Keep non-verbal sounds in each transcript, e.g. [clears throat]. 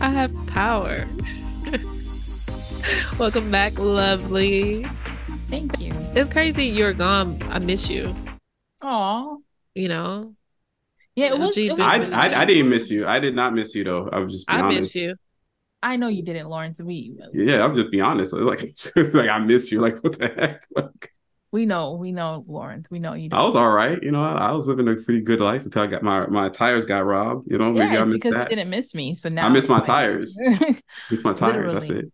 I have power. [laughs] Welcome back, lovely. Thank you. It's crazy you're gone. I miss you. Aw. You know, Yeah, it was. It was I, really I I didn't miss you. I did not miss you though. I was just being I honest. miss you. I know you didn't, Lawrence. We Yeah, I'm just being honest. Like, [laughs] like I miss you. Like, what the heck? [laughs] Like, we know, we know, Lawrence. We know you. I was all right. You know, I, I was living a pretty good life until I got my my tires got robbed. You know, maybe yeah, I missed because that. you didn't miss me. So now I miss my like- tires. [laughs] Miss my tires. That's it.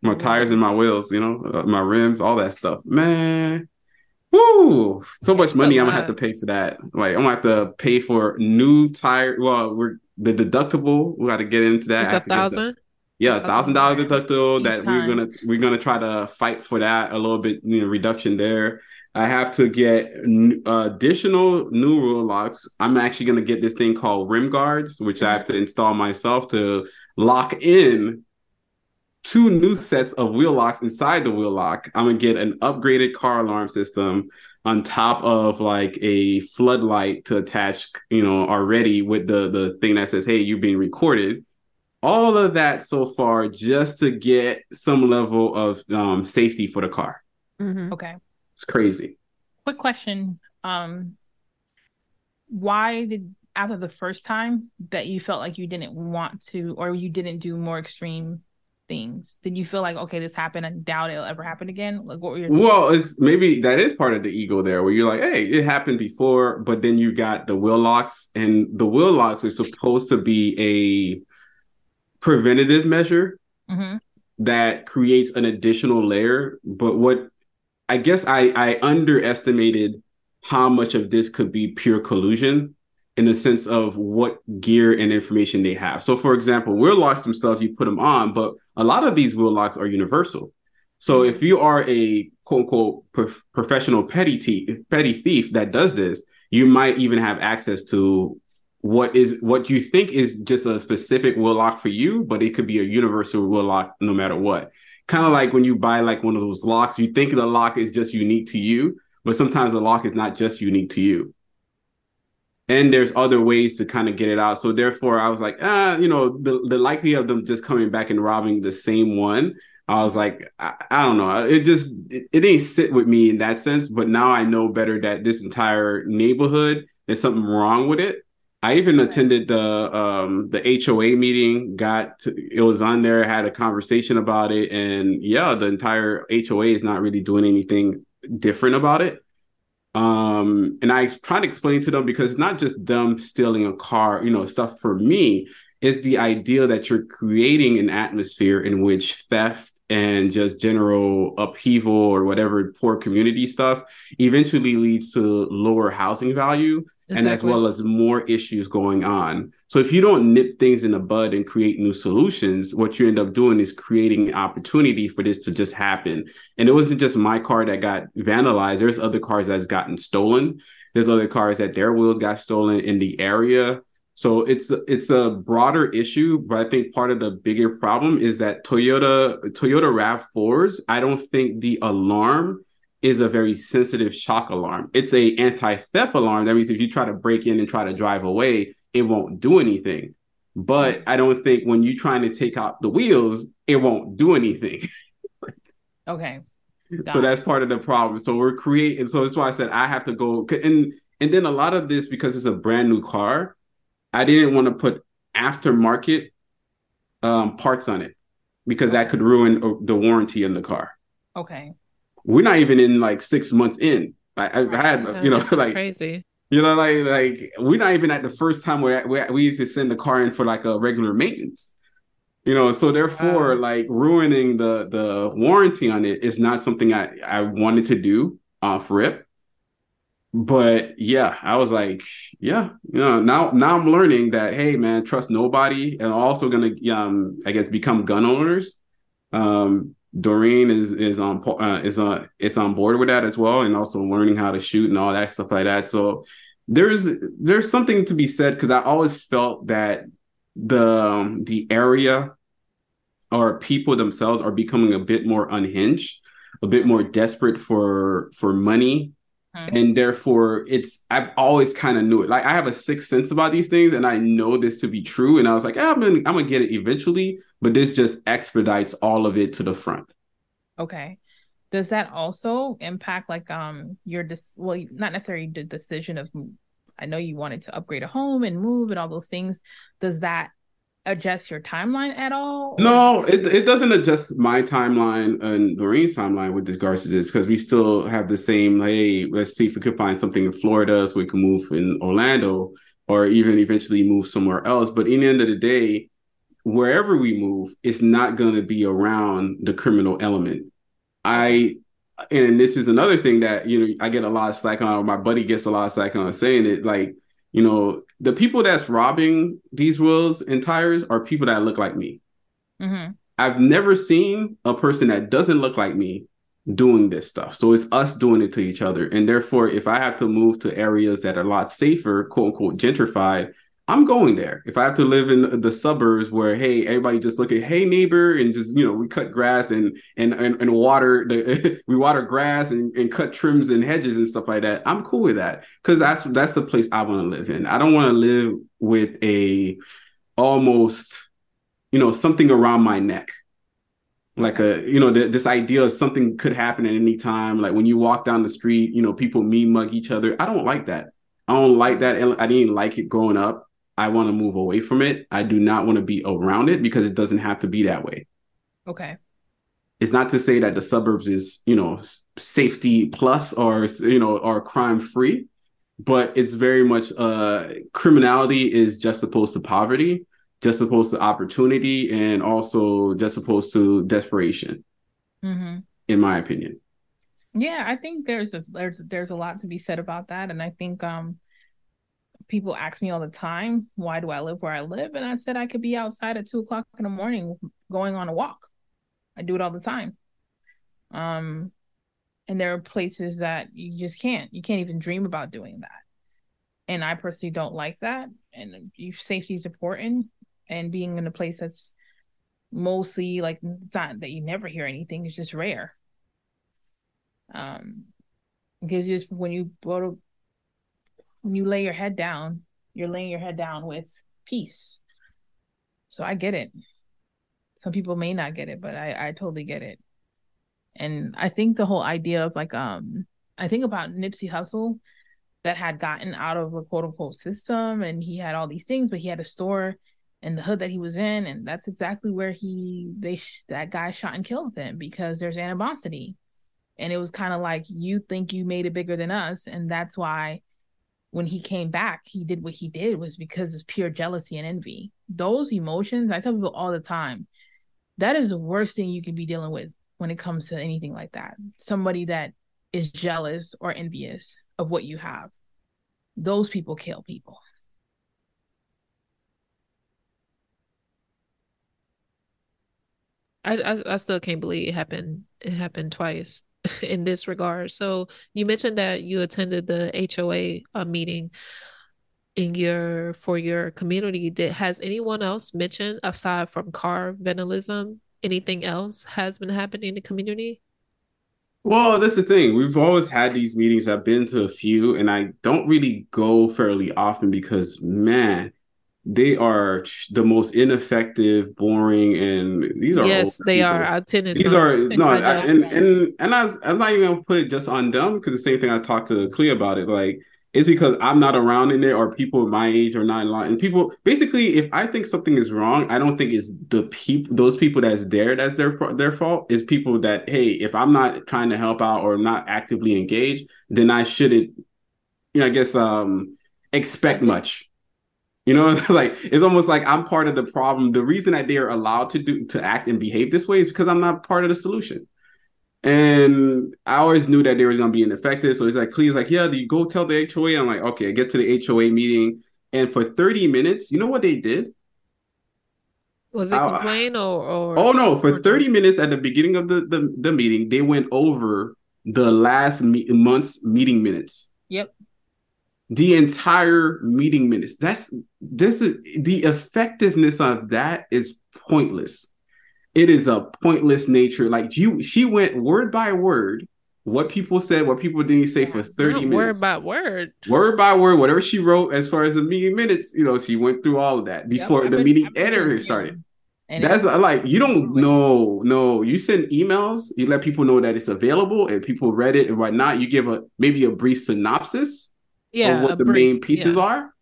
My tires and my wheels. You know, uh, my rims, all that stuff. Man, woo! So much It's money I'm gonna have to pay for that. Like I'm gonna have to pay for new tire. Well, we're the deductible. We got to get into that. It's a have to get the- thousand. Yeah, a thousand dollars deductible. That we're gonna we're gonna try to fight for that a little bit, you know, reduction there. I have to get n- additional new wheel locks. I'm actually gonna get this thing called rim guards, which I have to install myself to lock in two new sets of wheel locks inside the wheel lock. I'm gonna get an upgraded car alarm system on top of like a floodlight to attach, you know, already with the the thing that says, "Hey, you're being recorded." All of that so far just to get some level of um, safety for the car. Mhm. Okay. It's crazy. Quick question. Um, why did after the first time that you felt like you didn't want to, or you didn't do more extreme things? Did you feel like okay, this happened, I doubt it'll ever happen again? Like, what were your Well, it's maybe that is part of the ego there, where you're like, "Hey, it happened before," but then you got the wheel locks, and the wheel locks are supposed to be a preventative measure hmm that creates an additional layer. But what I guess I, I underestimated how much of this could be pure collusion in the sense of what gear and information they have. So, for example, wheel locks themselves, you put them on, but a lot of these wheel locks are universal. So, if you are a quote unquote pro- professional petty, petty thief that does this, you might even have access to what is what you think is just a specific wheel lock for you, but it could be a universal wheel lock no matter what. Kind of like when you buy like one of those locks, you think the lock is just unique to you, but sometimes the lock is not just unique to you. And there's other ways to kind of get it out. So therefore, I was like, ah, you know, the, the likelihood of them just coming back and robbing the same one, I was like, I, I don't know. It just it, it didn't sit with me in that sense. But now I know better that this entire neighborhood there's something wrong with it. I even attended the um the HOA meeting, got to, it was on there, had a conversation about it, and yeah, the entire HOA is not really doing anything different about it. Um, and I trying to explain to them because it's not just them stealing a car, you know, stuff for me. It's the idea that you're creating an atmosphere in which theft and just general upheaval or whatever poor community stuff eventually leads to lower housing value and as well as more issues going on. So if you don't nip things in the bud and create new solutions, what you end up doing is creating opportunity for this to just happen. And it wasn't just my car that got vandalized. There's other cars that's gotten stolen. There's other cars that their wheels got stolen in the area. So it's it's a broader issue, but I think part of the bigger problem is that Toyota Toyota Rav4s, I don't think the alarm is a very sensitive shock alarm. It's a anti-theft alarm. That means if you try to break in and try to drive away, it won't do anything. But I don't think when you're trying to take out the wheels, it won't do anything. [laughs] Okay. Got so it. that's part of the problem. So we're creating. So that's why I said I have to go. And and then a lot of this because it's a brand new car, I didn't want to put aftermarket um, parts on it because that could ruin uh, the warranty in the car. Okay. We're not even in like six months in. I, I I had Yeah, you know [laughs] like crazy. you know like like we're not even at the first time where we used to send the car in for like a regular maintenance. You know, so therefore, Wow. like ruining the the warranty on it is not something I I wanted to do off rip. But yeah, I was like, yeah, you know, now now I'm learning that hey man, trust nobody, and also gonna um I guess become gun owners. Um, Doreen is is on uh, is on it's on board with that as well, and also learning how to shoot and all that stuff like that. So there's there's something to be said because I always felt that the um, the area or people themselves are becoming a bit more unhinged, a bit more desperate for for money Mm-hmm. And therefore, it's I've always kind of knew it. Like I have a sixth sense about these things, and I know this to be true. And I was like, eh, I'm gonna I'm gonna get it eventually, but this just expedites all of it to the front. Okay. Does that also impact like um your dis well not necessarily the decision of I know you wanted to upgrade a home and move and all those things. Does that adjust your timeline at all? Or? No, it, it doesn't adjust my timeline and Lorraine's timeline with regards to this because we still have the same, hey, let's see if we could find something in Florida so we can move in Orlando or even eventually move somewhere else. But in the end of the day, wherever we move, it's not going to be around the criminal element. I and this is another thing that you know I get a lot of slack on. my buddy gets a lot of slack on saying it. Like you know, the people that's robbing these wheels and tires are people that look like me. Mm-hmm. I've never seen a person that doesn't look like me doing this stuff. So it's us doing it to each other. And therefore, if I have to move to areas that are a lot safer, quote unquote, gentrified, I'm going there. If I have to live in the suburbs where, hey, everybody just look at, hey, neighbor, and just you know, we cut grass and and and, and water the [laughs] we water grass and, and cut trims and hedges and stuff like that. I'm cool with that because that's that's the place I want to live in. I don't want to live with a almost, you know, something around my neck like a you know th- this idea of something could happen at any time like when you walk down the street you know people mean mug each other i don't like that i don't like that i didn't like it growing up I want to move away from it. I do not want to be around it because it doesn't have to be that way. Okay. It's not to say that the suburbs is, you know, safety plus or, you know, or crime free, but it's very much uh criminality is just opposed to poverty, just opposed to opportunity, and also just opposed to desperation. Mm-hmm. In my opinion. Yeah, I think there's a there's there's a lot to be said about that, and I think um people ask me all the time, why do I live where I live? And I said I could be outside at two o'clock in the morning going on a walk. I do it all the time. Um, and there are places that you just can't. You can't even dream about doing that. And I personally don't like that. And safety is important. And being in a place that's mostly like it's not that you never hear anything, it's just rare. Um, gives you when you go to when you lay your head down, you're laying your head down with peace. So I get it. Some people may not get it, but I, I totally get it. And I think the whole idea of like um I think about Nipsey Hussle that had gotten out of a quote unquote system and he had all these things, but he had a store in the hood that he was in, and that's exactly where he they that guy shot and killed him because there's animosity. And it was kind of like you think you made it bigger than us, and that's why when he came back, he did what he did was because of pure jealousy and envy. Those emotions, I tell people all the time, that is the worst thing you can be dealing with when it comes to anything like that. Somebody that is jealous or envious of what you have. Those people kill people. I, I, I still can't believe it happened. It happened twice. [laughs] in this regard. So you mentioned that you attended the HOA uh, meeting in your for your community. Did has anyone else mentioned aside from car vandalism? Anything else has been happening in the community? Well, that's the thing. We've always had these meetings. I've been to a few, and I don't really go fairly often because, man, they are the most ineffective, boring, and these are yes, they people. are. Our tennis. These are [laughs] no, I, and and and I, I'm not even gonna put it just on them because the same thing I talked to Clea about it. Like it's because I'm not around in there, or people my age are not in line. And people basically, if I think something is wrong, I don't think it's the people, those people that's there, that's their their fault. Is people that hey, if I'm not trying to help out or not actively engaged, then I shouldn't. You know, I guess um expect much you know, [laughs] like it's almost like I'm part of the problem. The reason that they are allowed to do to act and behave this way is because I'm not part of the solution. And I always knew that they were gonna be ineffective. So it's like Clee's like, yeah, do you go tell the HOA. I'm like, okay, I get to the HOA meeting. And for 30 minutes, you know what they did? Was it complain or, or Oh no, for 30 minutes at the beginning of the, the, the meeting, they went over the last me- month's meeting minutes. Yep the entire meeting minutes. That's this is the effectiveness of that is pointless. It is a pointless nature. Like you, she went word by word what people said, what people didn't say for 30 Not minutes. Word by word. word by word, whatever she wrote as far as the meeting minutes, you know, she went through all of that before Yep, the been- meeting I've editor started. And That's like you don't know, no. You send emails, you let people know that it's available, and people read it and whatnot. You give a maybe a brief synopsis Yeah. of what the brief, main pieces yeah. are,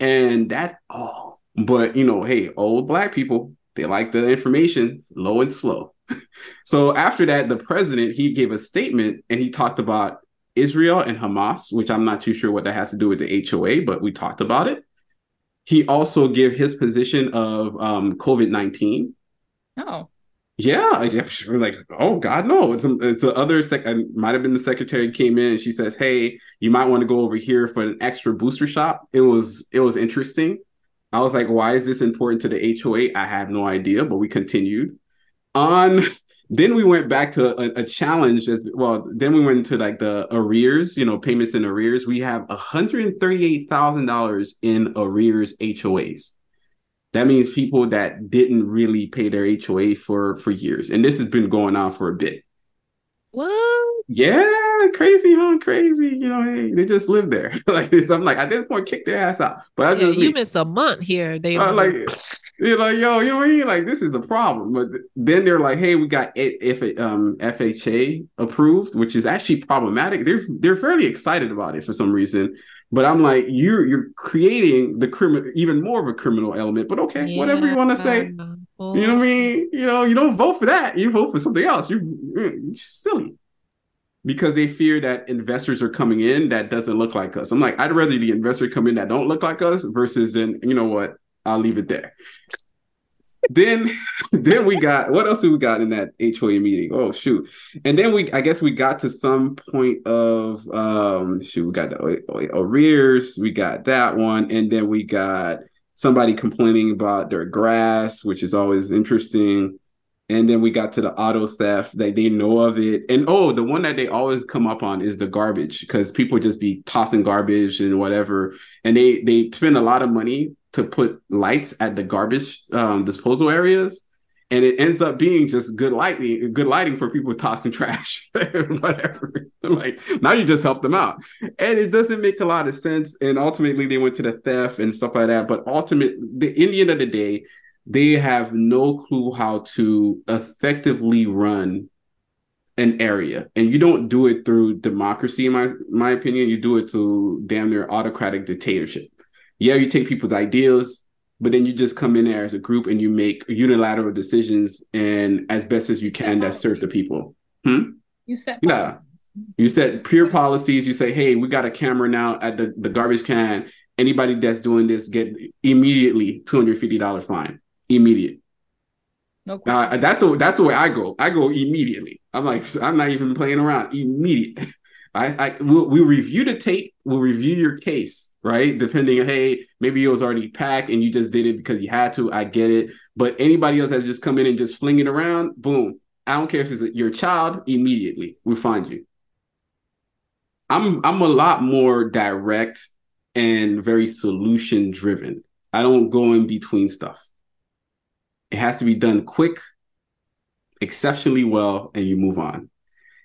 and that's all. But you know, hey, old black people, they like the information low and slow. [laughs] so after that, the president he gave a statement and he talked about Israel and Hamas, which I'm not too sure what that has to do with the HOA, but we talked about it. He also gave his position of um, COVID nineteen. oh, Yeah, I we're like, oh God, no! It's it's the other sec. Might have been the secretary came in and she says, "Hey, you might want to go over here for an extra booster shot." It was it was interesting. I was like, why is this important to the HOA? I have no idea, but we continued on. Then we went back to a, a challenge as well. Then we went into like the arrears, you know, payments in arrears. We have $138,000 in arrears HOAs. That means people that didn't really pay their HOA for for years, and this has been going on for a bit. What? Yeah, crazy, huh? Crazy. You know, hey, they just live there. [laughs] like this, I'm like at this point, kick their ass out. But I Yeah, just you miss a month here. They uh, like [laughs] you're like, yo, you know what I mean? Like this is the problem. But then they're like, hey, we got A- F- um, FHA approved, which is actually problematic. They're they're fairly excited about it for some reason. But I'm like, you're you're creating the criminal even more of a criminal element. But okay, whatever you want to say. Yeah, You know what I mean? You know, you don't vote for that. You vote for something else. You, mm, you're silly. Because they fear that investors are coming in that doesn't look like us. I'm like, I'd rather the investor come in that don't look like us versus then, you know what? I'll leave it there. Then [laughs] then we got what else we got in that HOA meeting? Oh shoot. And then we I guess we got to some point of um shoot, we got the arrears, we got that one, and then we got somebody complaining about their grass, which is always interesting. And then we got to the auto theft. that they know of it. And oh, the one that they always come up on is the garbage because people just be tossing garbage and whatever. And they they spend a lot of money to put lights at the garbage um, disposal areas. And it ends up being just good lighting, good lighting for people tossing trash, [laughs] whatever. like now you just help them out, and it doesn't make a lot of sense. And ultimately, they went to the theft and stuff like that. But ultimately, in the end of the day, they have no clue how to effectively run an area and you don't do it through democracy in my my opinion you do it through damn near autocratic dictatorship yeah you take people's ideas but then you just come in there as a group and you make unilateral decisions and as best as you can that serve the people you said Yeah. you set pure policies you say hey we got a camera now at the, the garbage can anybody that's doing this get immediately $250 fine immediate no question. uh, that's the that's the way I go. I go immediately. I'm like, I'm not even playing around. Immediate. [laughs] I, I we'll, we'll review the tape. We'll review your case, right? Depending, hey, maybe it was already packed and you just did it because you had to. I get it. But anybody else that's just come in and just flinging around, boom. I don't care if it's your child. Immediately, we find you. I'm I'm a lot more direct and very solution driven. I don't go in between stuff. It has to be done quick, exceptionally well, and you move on.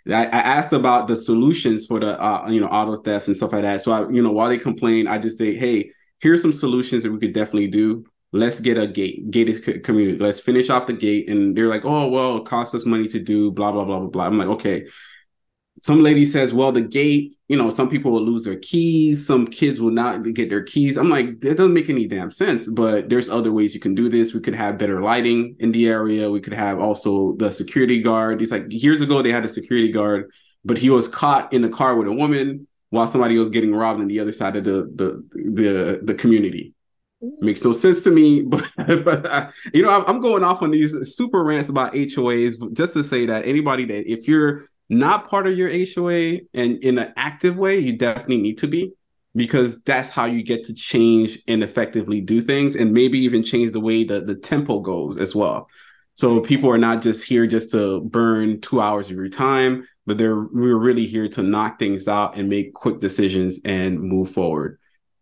I, I asked about the solutions for the uh, you know auto theft and stuff like that. So I, you know, while they complain, I just say, hey, here's some solutions that we could definitely do. Let's get a gate gated community. Let's finish off the gate. And they're like, oh well, it costs us money to do blah blah blah blah blah. I'm like, okay. Some lady says, well, the gate, you know, some people will lose their keys. Some kids will not get their keys. I'm like, that doesn't make any damn sense. But there's other ways you can do this. We could have better lighting in the area. We could have also the security guard. He's like, years ago, they had a security guard, but he was caught in the car with a woman while somebody was getting robbed on the other side of the the the, the community. Mm. Makes no sense to me, [laughs] but, but I, you know, I'm, I'm going off on these super rants about HOAs just to say that anybody that if you're not part of your HOA and in an active way, you definitely need to be because that's how you get to change and effectively do things and maybe even change the way the, the tempo goes as well. So people are not just here just to burn two hours of your time, but they're we're really here to knock things out and make quick decisions and move forward.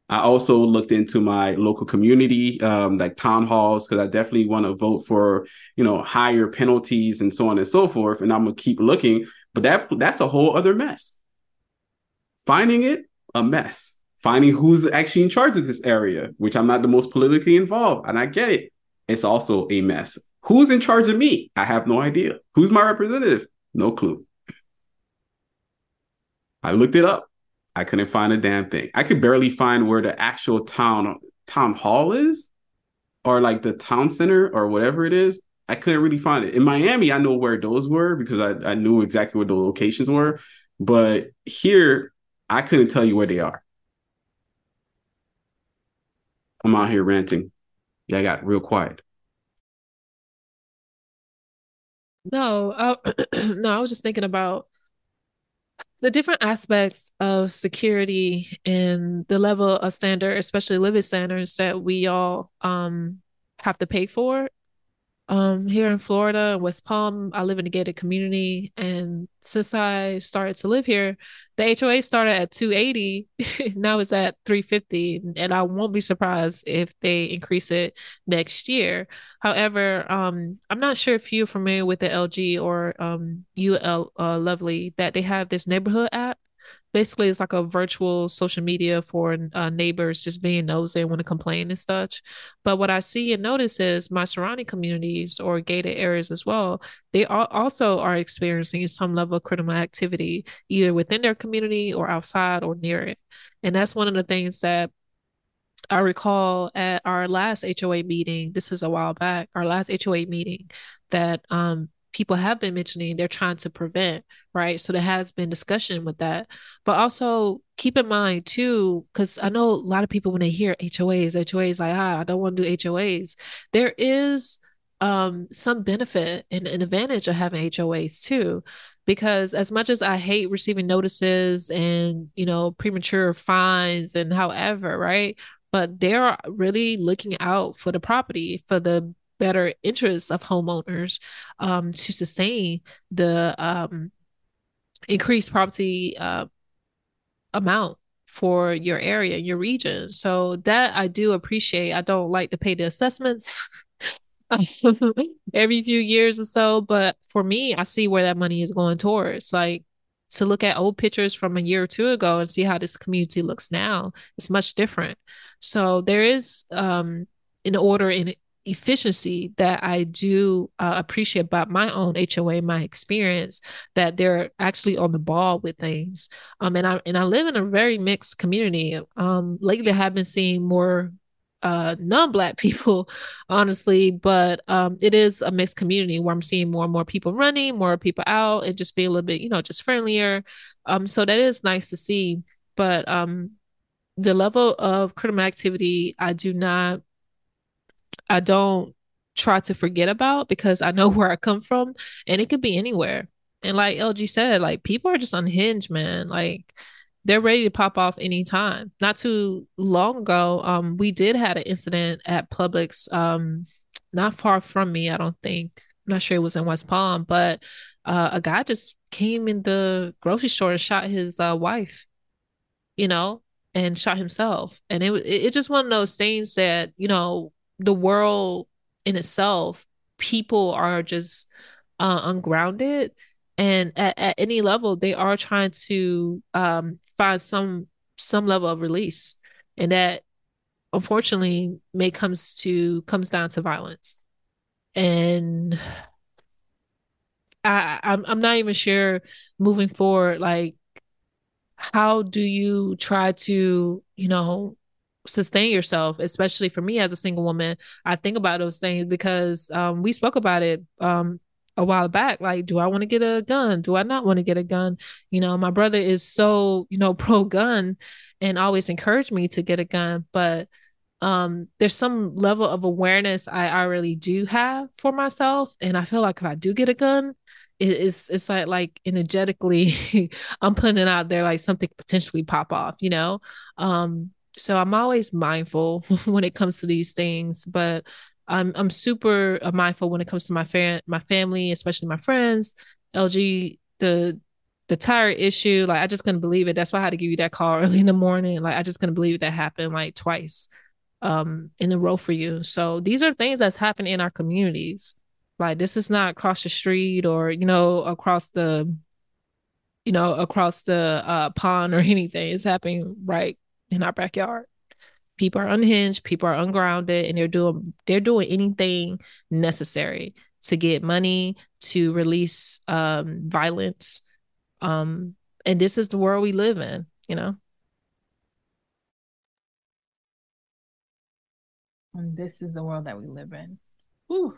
I also looked into my local community, um, like town halls, because I definitely want to vote for, you know, higher penalties and so on and so forth. And I'm gonna keep looking. But that that's a whole other mess. Finding it, a mess. Finding who's actually in charge of this area, which I'm not the most politically involved, and I get it. It's also a mess. Who's in charge of me? I have no idea. Who's my representative? No clue. [laughs] I looked it up. I couldn't find a damn thing. I could barely find where the actual town town hall is, or like the town center or whatever it is. I couldn't really find it. In Miami, I know where those were because I, I knew exactly where the locations were. But here, I couldn't tell you where they are. I'm out here ranting. Yeah, I got real quiet. No, I, [clears throat] no, I was just thinking about the different aspects of security and the level of standard, especially living standards that we all um have to pay for um, here in Florida, West Palm, I live in a gated community, and since I started to live here, the HOA started at 280. [laughs] now it's at 350, and I won't be surprised if they increase it next year. However, um, I'm not sure if you're familiar with the LG or um, UL uh, Lovely that they have this neighborhood app basically it's like a virtual social media for uh, neighbors just being nosy and want to complain and such. But what I see and notice is my surrounding communities or gated areas as well, they also are experiencing some level of criminal activity either within their community or outside or near it. And that's one of the things that I recall at our last HOA meeting, this is a while back, our last HOA meeting, that um, people have been mentioning they're trying to prevent, right? So there has been discussion with that. But also keep in mind too, because I know a lot of people when they hear HOAs, HOAs like, ah, I don't want to do HOAs. There is um some benefit and an advantage of having HOAs too. Because as much as I hate receiving notices and you know premature fines and however, right? But they're really looking out for the property, for the better interests of homeowners um, to sustain the um, increased property uh, amount for your area, your region. So that I do appreciate. I don't like to pay the assessments [laughs] every few years or so, but for me, I see where that money is going towards. Like to look at old pictures from a year or two ago and see how this community looks now, it's much different. So there is um in order in efficiency that I do uh, appreciate about my own HOA, my experience, that they're actually on the ball with things. Um, and I and I live in a very mixed community. Um, lately I have been seeing more uh non-black [laughs] people honestly but um it is a mixed community where i'm seeing more and more people running more people out and just being a little bit you know just friendlier um so that is nice to see but um the level of criminal activity i do not I don't try to forget about because I know [laughs] where I come from and it could be anywhere. And like LG said, like people are just unhinged, man. Like they're ready to pop off anytime. Not too long ago, um, we did had an incident at Publix, um, not far from me, I don't think. I'm not sure it was in West Palm, but uh, a guy just came in the grocery store and shot his uh, wife, you know, and shot himself. And it it just one of those things that, you know, the world in itself, people are just uh, ungrounded. And at, at any level, they are trying to um, find some some level of release, and that unfortunately may comes to comes down to violence. And I I'm I'm not even sure moving forward, like how do you try to you know sustain yourself especially for me as a single woman i think about those things because um, we spoke about it um, a while back like do i want to get a gun? Do i not want to get a gun? You know my brother is so you know [laughs] pro gun and always encouraged me to get a gun but um there's some level of awareness i already do have for myself and i feel like if i do get a gun it's it's like like energetically [laughs] i'm putting it out there like something potentially pop off you know? Um so I'm always mindful [laughs] when it comes to these things, but I'm I'm super uh, mindful when it comes to my fan my family, especially my friends. LG the the tire issue, like I just couldn't believe it. That's why I had to give you that call [laughs] early in the morning. Like I just couldn't believe that happened like twice um in a row for you. So these are things that's happening in our communities. Like this is not across the street or you know across the you know, across the uh, pond or [laughs] anything. It's happening right in our backyard. People are unhinged, people are ungrounded, and they're doing they're doing anything necessary to get money, to release um, violence. Um, and this is the world we live in, you know. And this is the world that we live in. Ooh.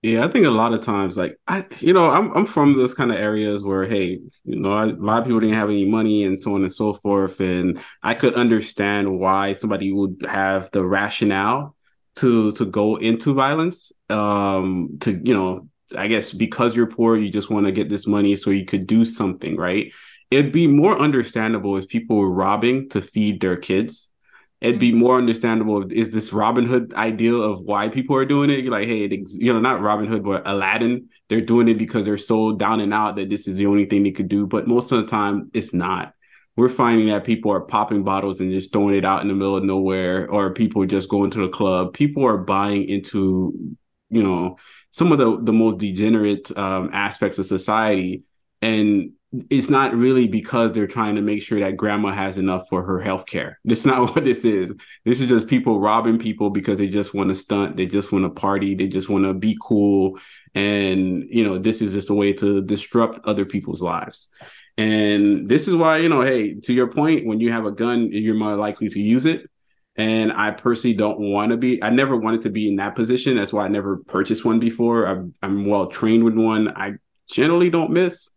Yeah, I think a lot of times, like I, you know, I'm I'm from those kind of areas where, hey, you know, I, a lot of people didn't have any money and so on and so forth, and I could understand why somebody would have the rationale to to go into violence, um, to you know, I guess because you're poor, you just want to get this money so you could do something, right? It'd be more understandable if people were robbing to feed their kids it'd be mm-hmm. more understandable is this Robin Hood ideal of why people are doing it. You're like, hey, it, you know, not Robin Hood, but Aladdin. They're doing it because they're so down and out that this is the only thing they could do. But most of the time, it's not. We're finding that people are popping bottles and just throwing it out in the middle of nowhere, or people just going to the club. People are buying into, you know, some of the the most degenerate um, aspects of society, and it's not really because they're trying to make sure that grandma has enough for her health care. [laughs] That's not [laughs] what this is. This is just people robbing people because they just want to stunt, they just want to party, they just want to be cool. And, you know, this is just a way to disrupt other people's lives. And this is why, you know, hey, to your point, when you have a gun, you're more likely to use it. And I personally don't want to be, I never wanted to be in that position. That's why I never purchased one before. I'm, I'm well trained with one. I generally don't miss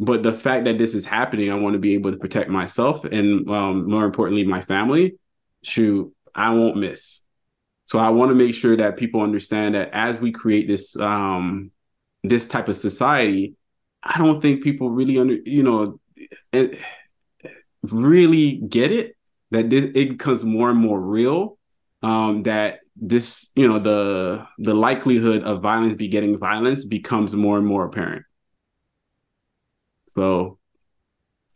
but the fact that this is happening, I want to be able to protect myself and um, more importantly, my family. Shoot, I won't miss. So I want to make sure that people understand that as we create this um, this type of society, I don't think people really under you know really get it that this it becomes more and more real. Um, that this you know the the likelihood of violence begetting violence becomes more and more apparent. So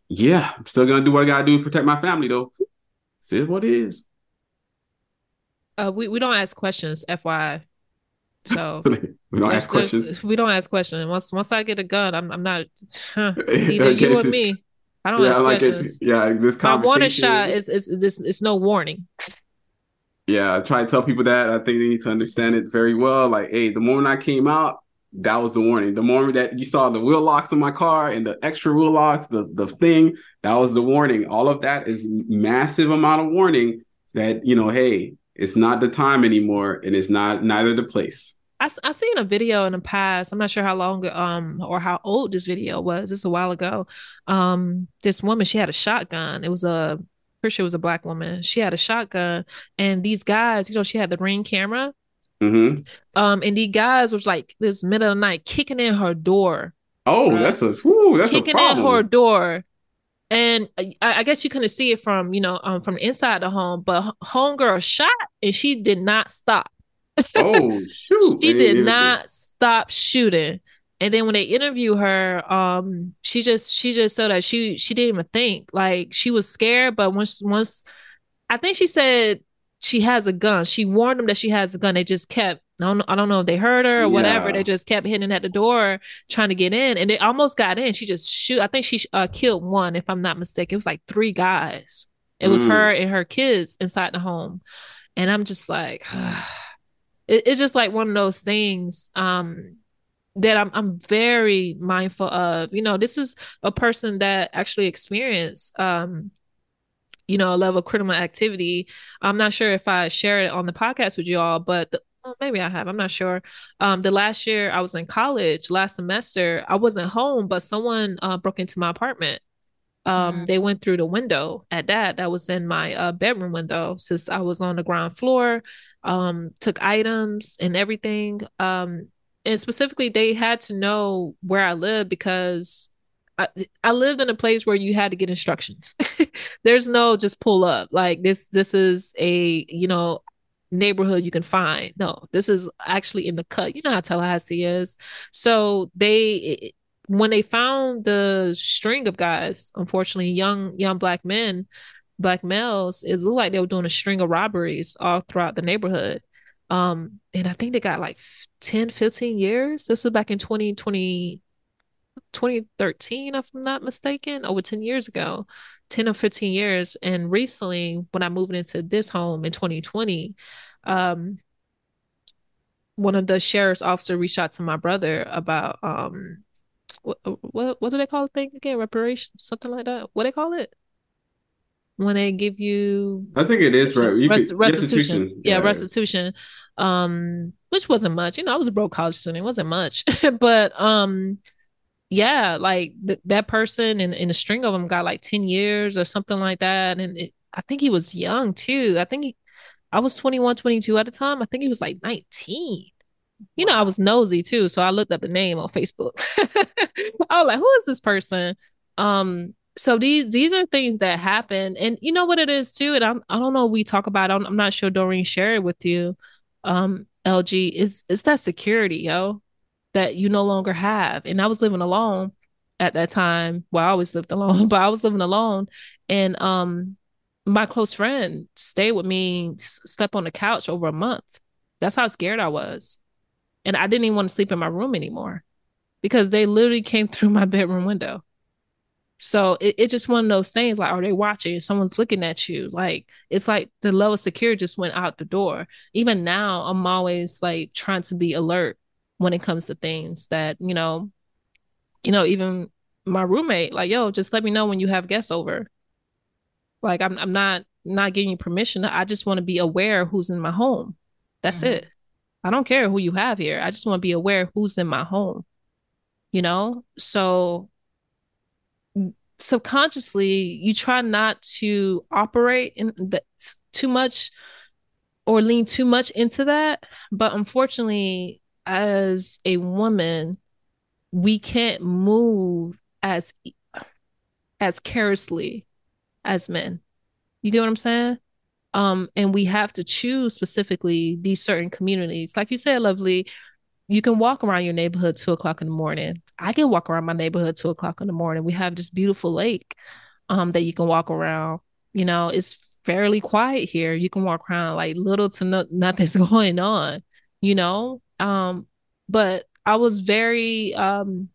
yeah, I'm still gonna do what I gotta do to protect my family though. See what it is. Uh, we, we don't ask questions, FYI. So [laughs] we don't ask questions. We don't ask questions. Once once I get a gun, I'm I'm not huh, [laughs] either okay, you or me. I don't yeah, ask like questions. Yeah, this conversation. My warning shot is is this it's no warning. Yeah, I try to tell people that. I think they need to understand it very well. Like, hey, the moment I came out, that was the warning. The moment that you saw the wheel locks in my car and the extra wheel locks, the the thing, that was the warning. All of that is massive amount of warning that you know, hey, it's not the time anymore, and it's not neither the place. I I seen a video in the past. I'm not sure how long um or how old this video was. This a while ago. Um, this woman she had a shotgun. It was a pretty sure it was a black woman. She had a shotgun, and these guys, you know, she had the ring camera Mm-hmm. Um, and the guys was like this middle of the night kicking in her door. Oh, right? that's a whew, that's kicking a in her door. And I, I, guess you couldn't see it from, you know, um, from inside the home, but homegirl shot and she did not stop. Oh [laughs] shoot. she did not stop shooting. And then when they interview her, um, she just she just said that she she didn't even think. Like she was scared, but once once I think she said she has a gun. She warned them that she has a gun. They just kept I don't, I don't know if they heard her or whatever. They just kept hitting at the door trying to get in, and they almost got in. She just shoot. I think she uh, killed one, if I'm not mistaken. It was like three guys. It was mm. her and her kids inside the home, and I'm just like, [sighs] it, it's just like one of those things um, that I'm I'm very mindful of. You know, this is a person that actually experienced um, you know, a level of criminal activity. I'm not sure if I shared it on the podcast with you all, but the, well, maybe I have. I'm not sure. Um, the last year I was in college, last semester, I wasn't home, but someone uh, broke into my apartment. Um, mm-hmm. They went through the window at that. That was in my uh, bedroom window since I was on the ground floor. Um, took items and everything. Um, and specifically, they had to know where I live because I, I lived in a place where you had to get instructions. [laughs] There's no just pull up. Like this this is a, you know, neighborhood you can find. No, this is actually in the cut. You know how Tallahassee is. So they when they found the string of guys, unfortunately, young young black men, black males, it looked like they were doing a string of robberies all throughout the neighborhood. Um, and I think they got like 10, 15 years. This was back in 2020, 2013, if I'm not mistaken, over 10 years ago, 10 or 15 years. And recently, when I moved into this home in 2020, um, one of the sheriff's officer reached out to my brother about um what what, what do they call the thing again? Reparation, something like that. What do they call it? When they give you I think it is right. Rest, could, restitution. restitution. Yeah, yeah, restitution. Um, which wasn't much. You know, I was a broke college student. It wasn't much. [laughs] but um yeah, like th- that person and, a string of them got like 10 years or something like that. And it, I think he was young too. I think he, I was 21, 22 at the time. I think he was like 19. You know, I was nosy too. So I looked up the name on Facebook. [laughs] I was like, who is this person? Um, so these these are things that happen. And you know what it is too? And I'm, I don't know, we talk about. I'm, I'm not sure Doreen shared it with you. Um, LG is is that security, yo that you no longer have. And I was living alone at that time. Well, I always lived alone, [laughs] but I was living alone. And um my close friend stayed with me, slept on the couch over a month. That's how scared I was. And I didn't even want to sleep in my room anymore because they literally came [laughs] through my bedroom window. So it, it's just one of those things like, are they watching? Someone's looking at you. Like, it's like the level of security just went out the door. Even now, I'm always like trying to be alert when it comes to things that you know you know even my roommate like yo just let me know when you have guests over. Like i'm, I'm not not giving you permission. I just want to be aware who's in my home. That's mm-hmm. it. I don't care who you have here. I just want to be aware who's in my home you know? So subconsciously you try not to operate in that too much or lean too much into that. But unfortunately as a woman, we can't move as as carelessly as men. You get what I'm saying? Um, and we have to choose specifically these certain communities. Like you said, lovely, you can walk around your neighborhood two o'clock in the morning. I can walk around my neighborhood two o'clock in the morning. We have this beautiful lake um that you can walk around. You know, it's fairly quiet here. You can walk around like little to no- nothing's [laughs] going on, you know? Um, but I was very um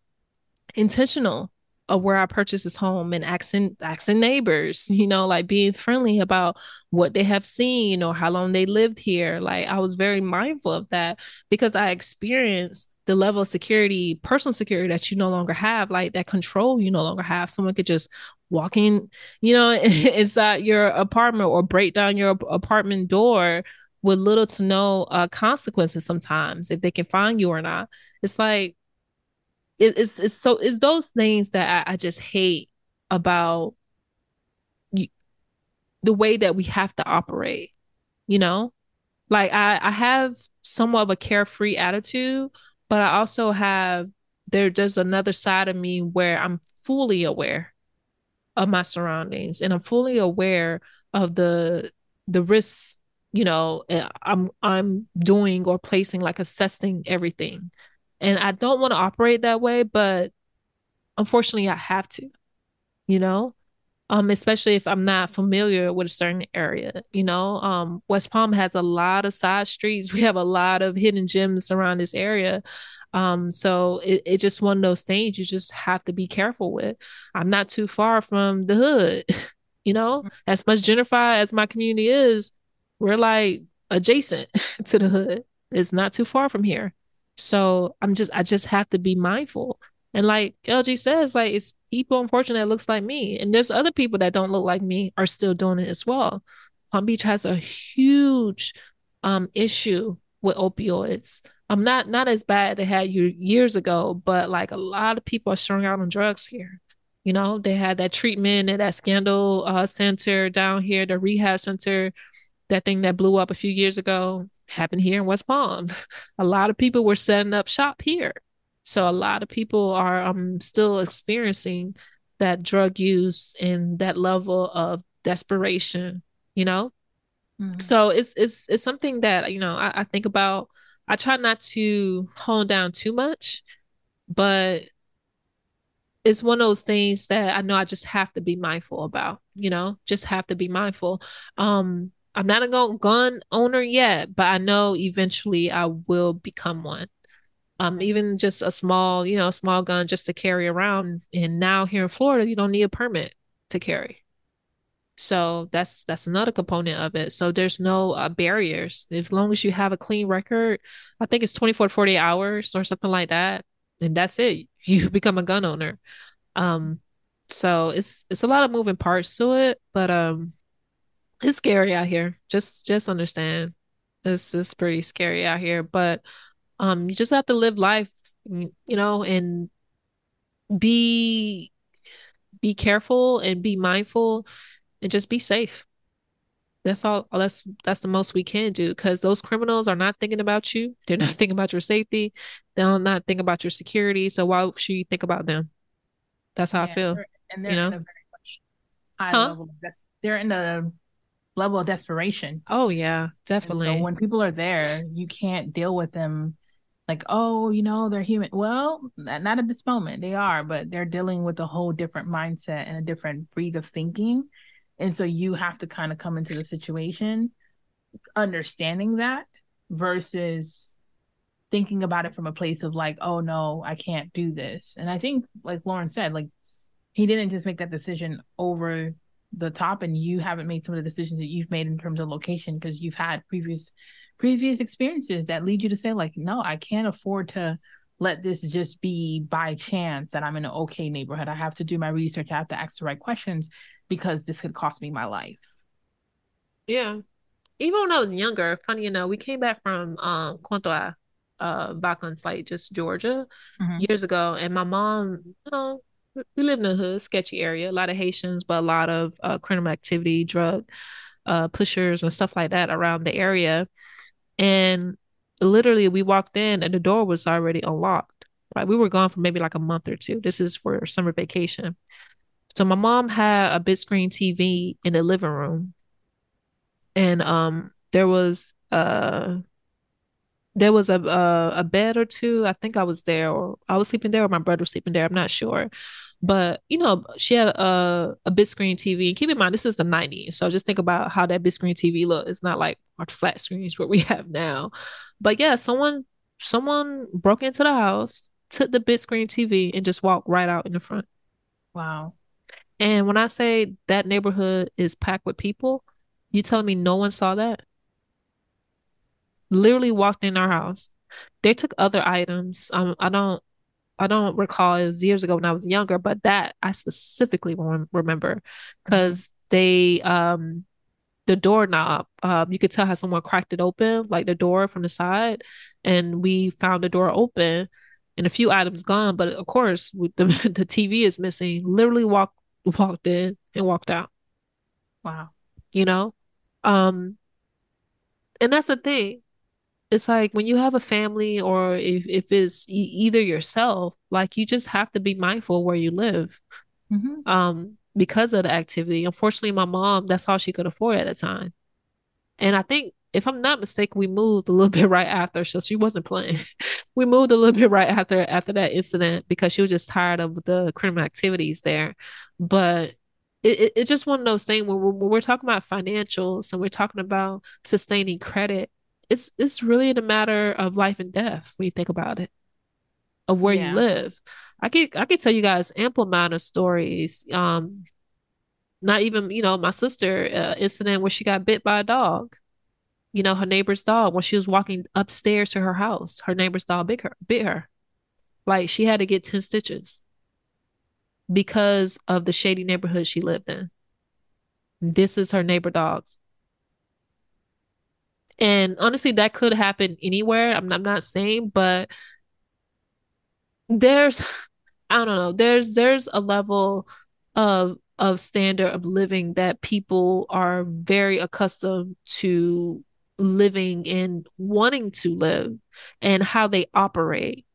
intentional of where I purchased this home and asking asking neighbors, you know, like being friendly about what they have seen or how long they lived here. Like I was very mindful of that because I experienced the level of security, personal security that you no longer have, like that control you no longer have. Someone could just walk in, you know, [laughs] inside your apartment or break down your apartment door with little to no uh, consequences sometimes if they can find you or not. It's like it, it's it's so it's those things that I, I just hate about you, the way that we have to operate. You know, like I I have somewhat of a carefree attitude, but I also have there there's another side of me where I'm fully aware of my surroundings and I'm fully aware of the the risks you know eh, i'm i'm doing or placing like assessing everything. And i don't want to operate that way but unfortunately i have to you know? Um especially if i'm not familiar with a certain area you know? Um west palm has a lot of side streets. [laughs] We have a lot of hidden gems around this area. Um so it, it's just one of those things you just have to be careful with. I'm not too far from the hood [laughs] you know? Mm. as much gentrified as my community is we're like adjacent [laughs] to the hood. It's not too far from here. So I'm just I just have to be mindful. And like LG says, like it's people unfortunately that looks like me. And there's other people that don't look like me are still doing it as well. Palm Beach has a huge um issue with opioids. I'm um, not not as bad they had you years ago, but like a lot of people are strung out on drugs here. You know, they had that treatment at that scandal uh, center down here, the rehab center that thing that blew up a few years ago happened here in West Palm. [laughs] A lot of people were setting up shop here. So a lot of people are um, still experiencing that drug use and that level of desperation, you know? Mm-hmm. So it's it's it's something that, you know, I, I think about. I try not to hone down too much, but it's one of those things that I know I just have to be mindful about, you know, just have to be mindful. Um, I'm not a gun owner yet, but I know eventually I will become one. Um, even just a small, you know, a small gun just to carry around. And now here in Florida, you don't need a permit to carry. So that's that's another component of it. So there's no uh, barriers. As long as you have a clean record, I think it's 24 to 48 hours or something like that, and that's it. [laughs] You become a gun owner. Um, so it's it's a lot of moving parts to it, but um, it's scary out here. Just just understand, it's it's pretty scary out here. But um, you just have to live life, you know, and be be careful and be mindful and just be safe. That's all that's that's the most we can do because those criminals are not thinking about you. They're not [laughs] thinking about your safety. They're not thinking about your security. So why should you think about them? That's how yeah, I feel. And they're you know? in a very much high huh? level. They're in a level of desperation. Oh yeah, definitely. so when people are there, you can't deal with them like, oh, you know, they're human. Well, not at this moment. They are, but they're dealing with a whole different mindset and a different breed of thinking and so you have to kind of come into the situation understanding that versus thinking about it from a place of like, oh no, I can't do this. And I think, like Lauren said, like he didn't just make that decision over the top and you haven't made some of the decisions that you've made in terms of location because you've had previous previous experiences that lead you to say like no i can't afford to let this just be by chance that i'm in an okay neighborhood i have to do my research i have to ask the right questions because this could cost me my life. Yeah. Even when I was younger, funny enough, we came back from um Contour, uh back on site, just Georgia, mm-hmm. years ago. And my mom, you know, we live in a hood, sketchy area, a lot of Haitians, but a lot of uh, criminal activity, drug uh, pushers and stuff like that around the area. And literally we walked in and the door was already unlocked. Right. We were gone for maybe like a month or two. This is for summer vacation. So my mom had a big screen TV in the living room. And um there was uh there was a, a, a bed or two. I think I was there or I was sleeping there or my brother was sleeping there. I'm not sure. But you know, she had a a big screen TV. And keep in mind, this is the 90s. So just think about how that big screen TV look. It's not like our flat screens what we [laughs] have now. But yeah, someone someone broke into the house, took the big screen TV, and just walked right out in the front. Wow. And when I say that neighborhood is packed with people, you telling me no one saw that? Literally walked in our house. They took other items. Um, I don't, I don't recall. It was years ago when I was younger, but that I specifically remember because mm-hmm. they, um, the doorknob, um, you could tell how someone cracked it open, like the door from the side, and we found the door open and a few items gone. But of course, [laughs] the the TV is missing. Literally walked walked in and walked out. Wow. You know? Um and that's the thing. It's like when you have a family or if if it's e- either yourself, like you just have to be mindful where you live. Mm-hmm. Um because of the activity. Unfortunately, my mom, that's all she could afford at the time. And I think if I'm not mistaken, we moved a little [laughs] bit right after, so she wasn't playing. [laughs] we moved a little bit right after after that incident because she was just tired of the criminal activities there. But it, it, it's just one of those things when we're, when we're talking about financials and we're talking about sustaining credit, it's it's really a matter of life and death when you think about it, of where yeah. you live. I could I could tell you guys ample amount of stories. Um, not even you know my sister uh, incident where she got bit by a dog you know, her neighbor's dog when she was walking upstairs to her house. Her neighbor's dog bit her, bit her. Like she had to get 10 stitches because of the shady neighborhood she lived in. This is her neighbor dogs. And honestly, that could happen anywhere. I'm, I'm not saying, but there's, [laughs] I don't know, there's there's a level of of standard of living that people are very accustomed to living and wanting to live and how they operate.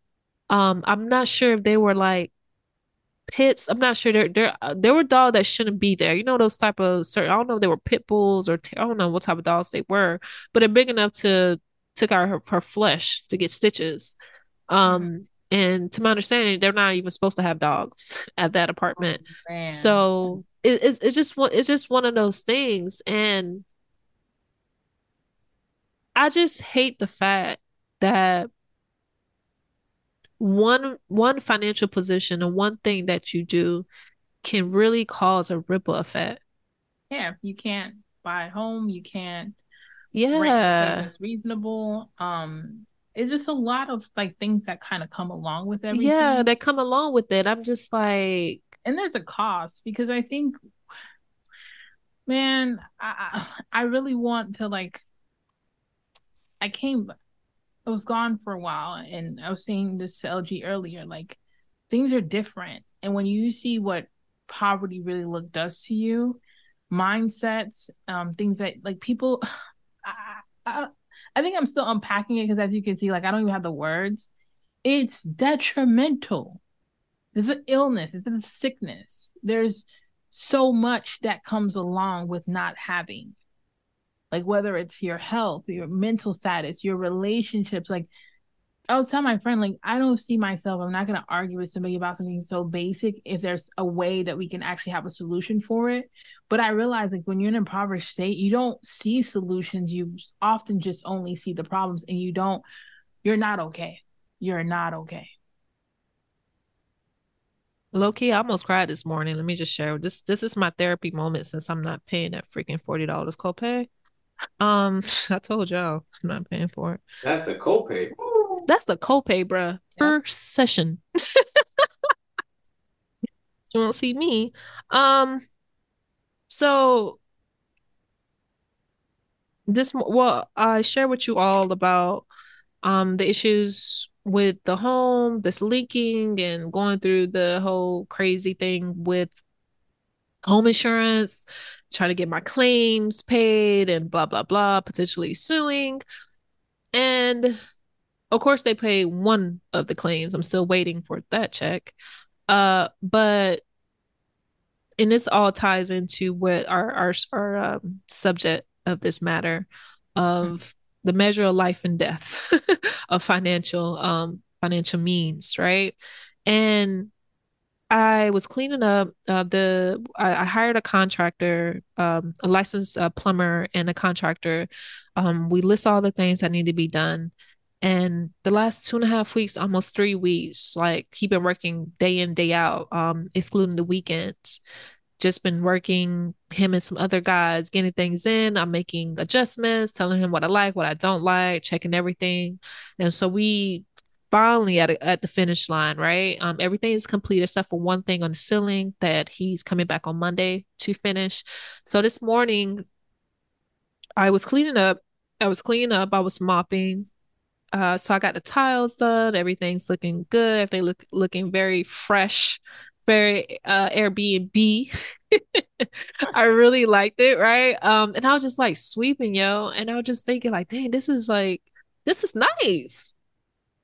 Um, I'm not sure if they were like pits. I'm not sure there there uh, there were dogs that shouldn't be there. You know those type of certain. I don't know if they were pit bulls or I don't know what type of dogs they were, but they're big enough to took out her, her flesh to get stitches. Um, mm-hmm. and to my understanding, they're not even supposed to have dogs [laughs] at that apartment. Oh, so it, it's it's just one it's just one of those things, and I just hate the fact that one one financial position and one thing that you do can really cause a ripple effect. Yeah, you can't buy a home, you can't yeah it's reasonable. Um it's just a lot of like things that kind of come along with everything. Yeah, that come along with it. I'm just like and there's a cost because I think man, I I really want to like I came I was gone for a while and I was saying this to LG earlier, like things are different. And when you see what poverty really look does to you, mindsets, um, things that like people [sighs] I, I, I think I'm still unpacking it because as you can see, like I don't even have the words. It's detrimental. There's an illness, there's a sickness. There's so much that comes along with not having like whether it's your health your mental status your relationships like i was telling my friend like i don't see myself i'm not going to argue with somebody about something so basic if there's a way that we can actually have a solution for it but i realize like when you're in an impoverished state you don't see solutions you often just only see the problems and you don't you're not okay you're not okay Low key, I almost cried this morning. Let me just share. This this is my therapy moment since I'm not paying that freaking forty dollars copay. Um, [laughs] I told y'all I'm not paying for it. That's a copay. That's the copay, bruh. Per yep. session. [laughs] you won't see me. Um, so this well, I share with you all about um the issues with the home, this leaking, and going through the whole crazy thing with home insurance, trying to get my claims paid, and blah, blah, blah, potentially suing. And of course, they pay one of the claims. I'm still waiting for that check. Uh, but and this all ties into what our our our um, subject of this matter of the measure of life and death [laughs] of financial um financial means, right? And I was cleaning up uh, the. I, I, hired a contractor, um, a licensed uh, plumber, and a contractor. Um, we list all the things that need to be done, and the last two and a half weeks, almost three weeks, like he been working day in day out, um, excluding the weekends just been working him and some other guys getting things in i'm making adjustments telling him what i like what i don't like checking everything and so we finally at, a, at the finish line right um, everything is complete except for one thing on the ceiling that he's coming back on monday to finish so this morning i was cleaning up i was cleaning up i was mopping uh, so I got the tiles done. Everything's looking good. Everything look looking very fresh very uh Airbnb. [laughs] I really liked it, right? Um, and I was just like sweeping, yo, and I was just thinking, like, dang, this is like, this is nice.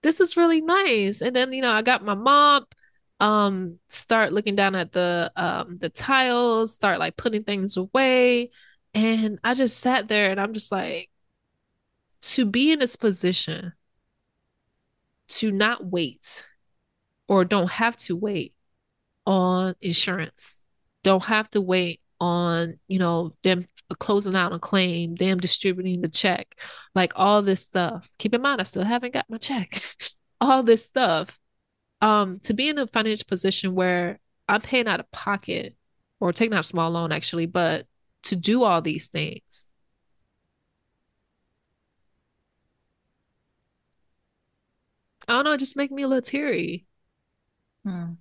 This is really nice. And then, you know, I got my mop, um, start looking down at the um the tiles, start like putting things away. And I just sat there and I'm just like, to be in this position, to not wait or don't have to wait on insurance. Don't have to wait on, you know, them closing out a claim, them distributing the check, like all this stuff. Keep in mind, I still haven't got my check. [laughs] all this stuff. Um, to be in a financial position where I'm paying out of pocket or taking out a small loan actually, but to do all these things. I don't know, just make me a little teary. Hmm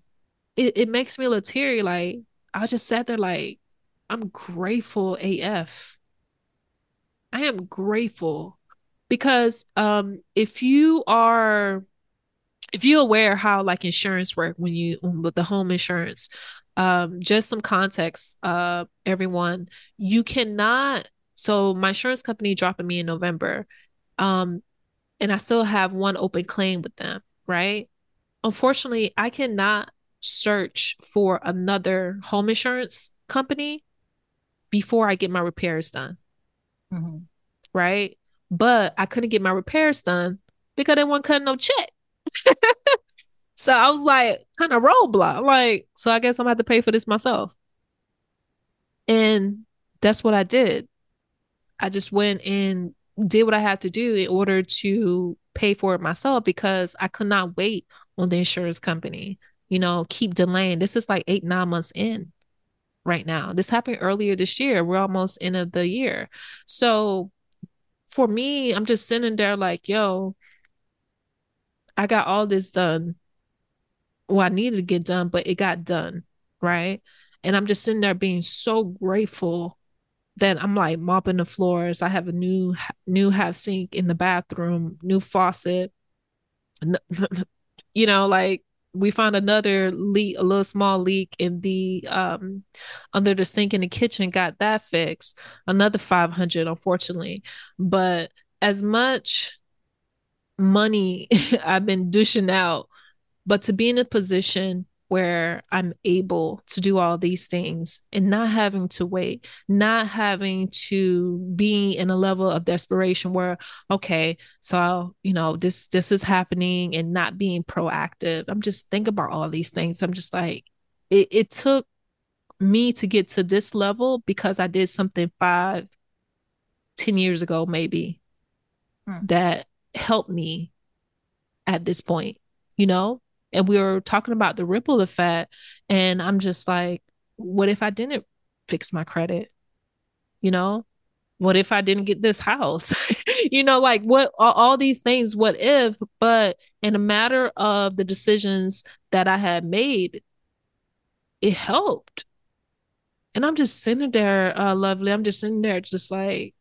it, it makes me a little teary. Like I just sat there like I'm grateful AF. I am grateful because um if you are if you're aware how like insurance work when you with the home insurance um just some context uh everyone you cannot so my insurance company dropping me in november um and i still have one open claim with them right unfortunately i cannot search for another home insurance company before I get my repairs done. Mm-hmm. Right. But I couldn't get my repairs done because they weren't cutting no check. [laughs] so I was like, kind of roadblock. Like, so I guess I'm gonna have to pay for this myself. And that's what I did. I just went and did what I had to do in order to pay for it myself because I could not wait on the insurance company. You know, keep delaying. This is like eight, nine months in right now. This happened earlier this year. We're almost end of the year. So for me, I'm just sitting there like, yo, I got all this done. Well, I needed to get done, but it got done. Right. And I'm just sitting there being so grateful that I'm like mopping the floors. I have a new new half sink in the bathroom, new faucet. [laughs] You know, like we found another leak, a little small leak in the um under the sink in the kitchen, got that fixed. Another 500 unfortunately. But as much money [laughs] I've been dishing out, but to be in a position where I'm able to do all these things and not having to wait, not having to be in a level of desperation where, okay, so I'll, you know, this this is happening and not being proactive. I'm just thinking about all these things. I'm just like, it, it took me to get to this level because I did something five, ten years ago, maybe, hmm. that helped me at this point, you know? And we were talking about the ripple effect and i'm just like what if i didn't fix my credit? You know? What if i didn't get this house? [laughs] You know like what all, these things what if? But in a matter of the decisions that i had made it helped. And i'm just sitting there uh lovely i'm just sitting there just like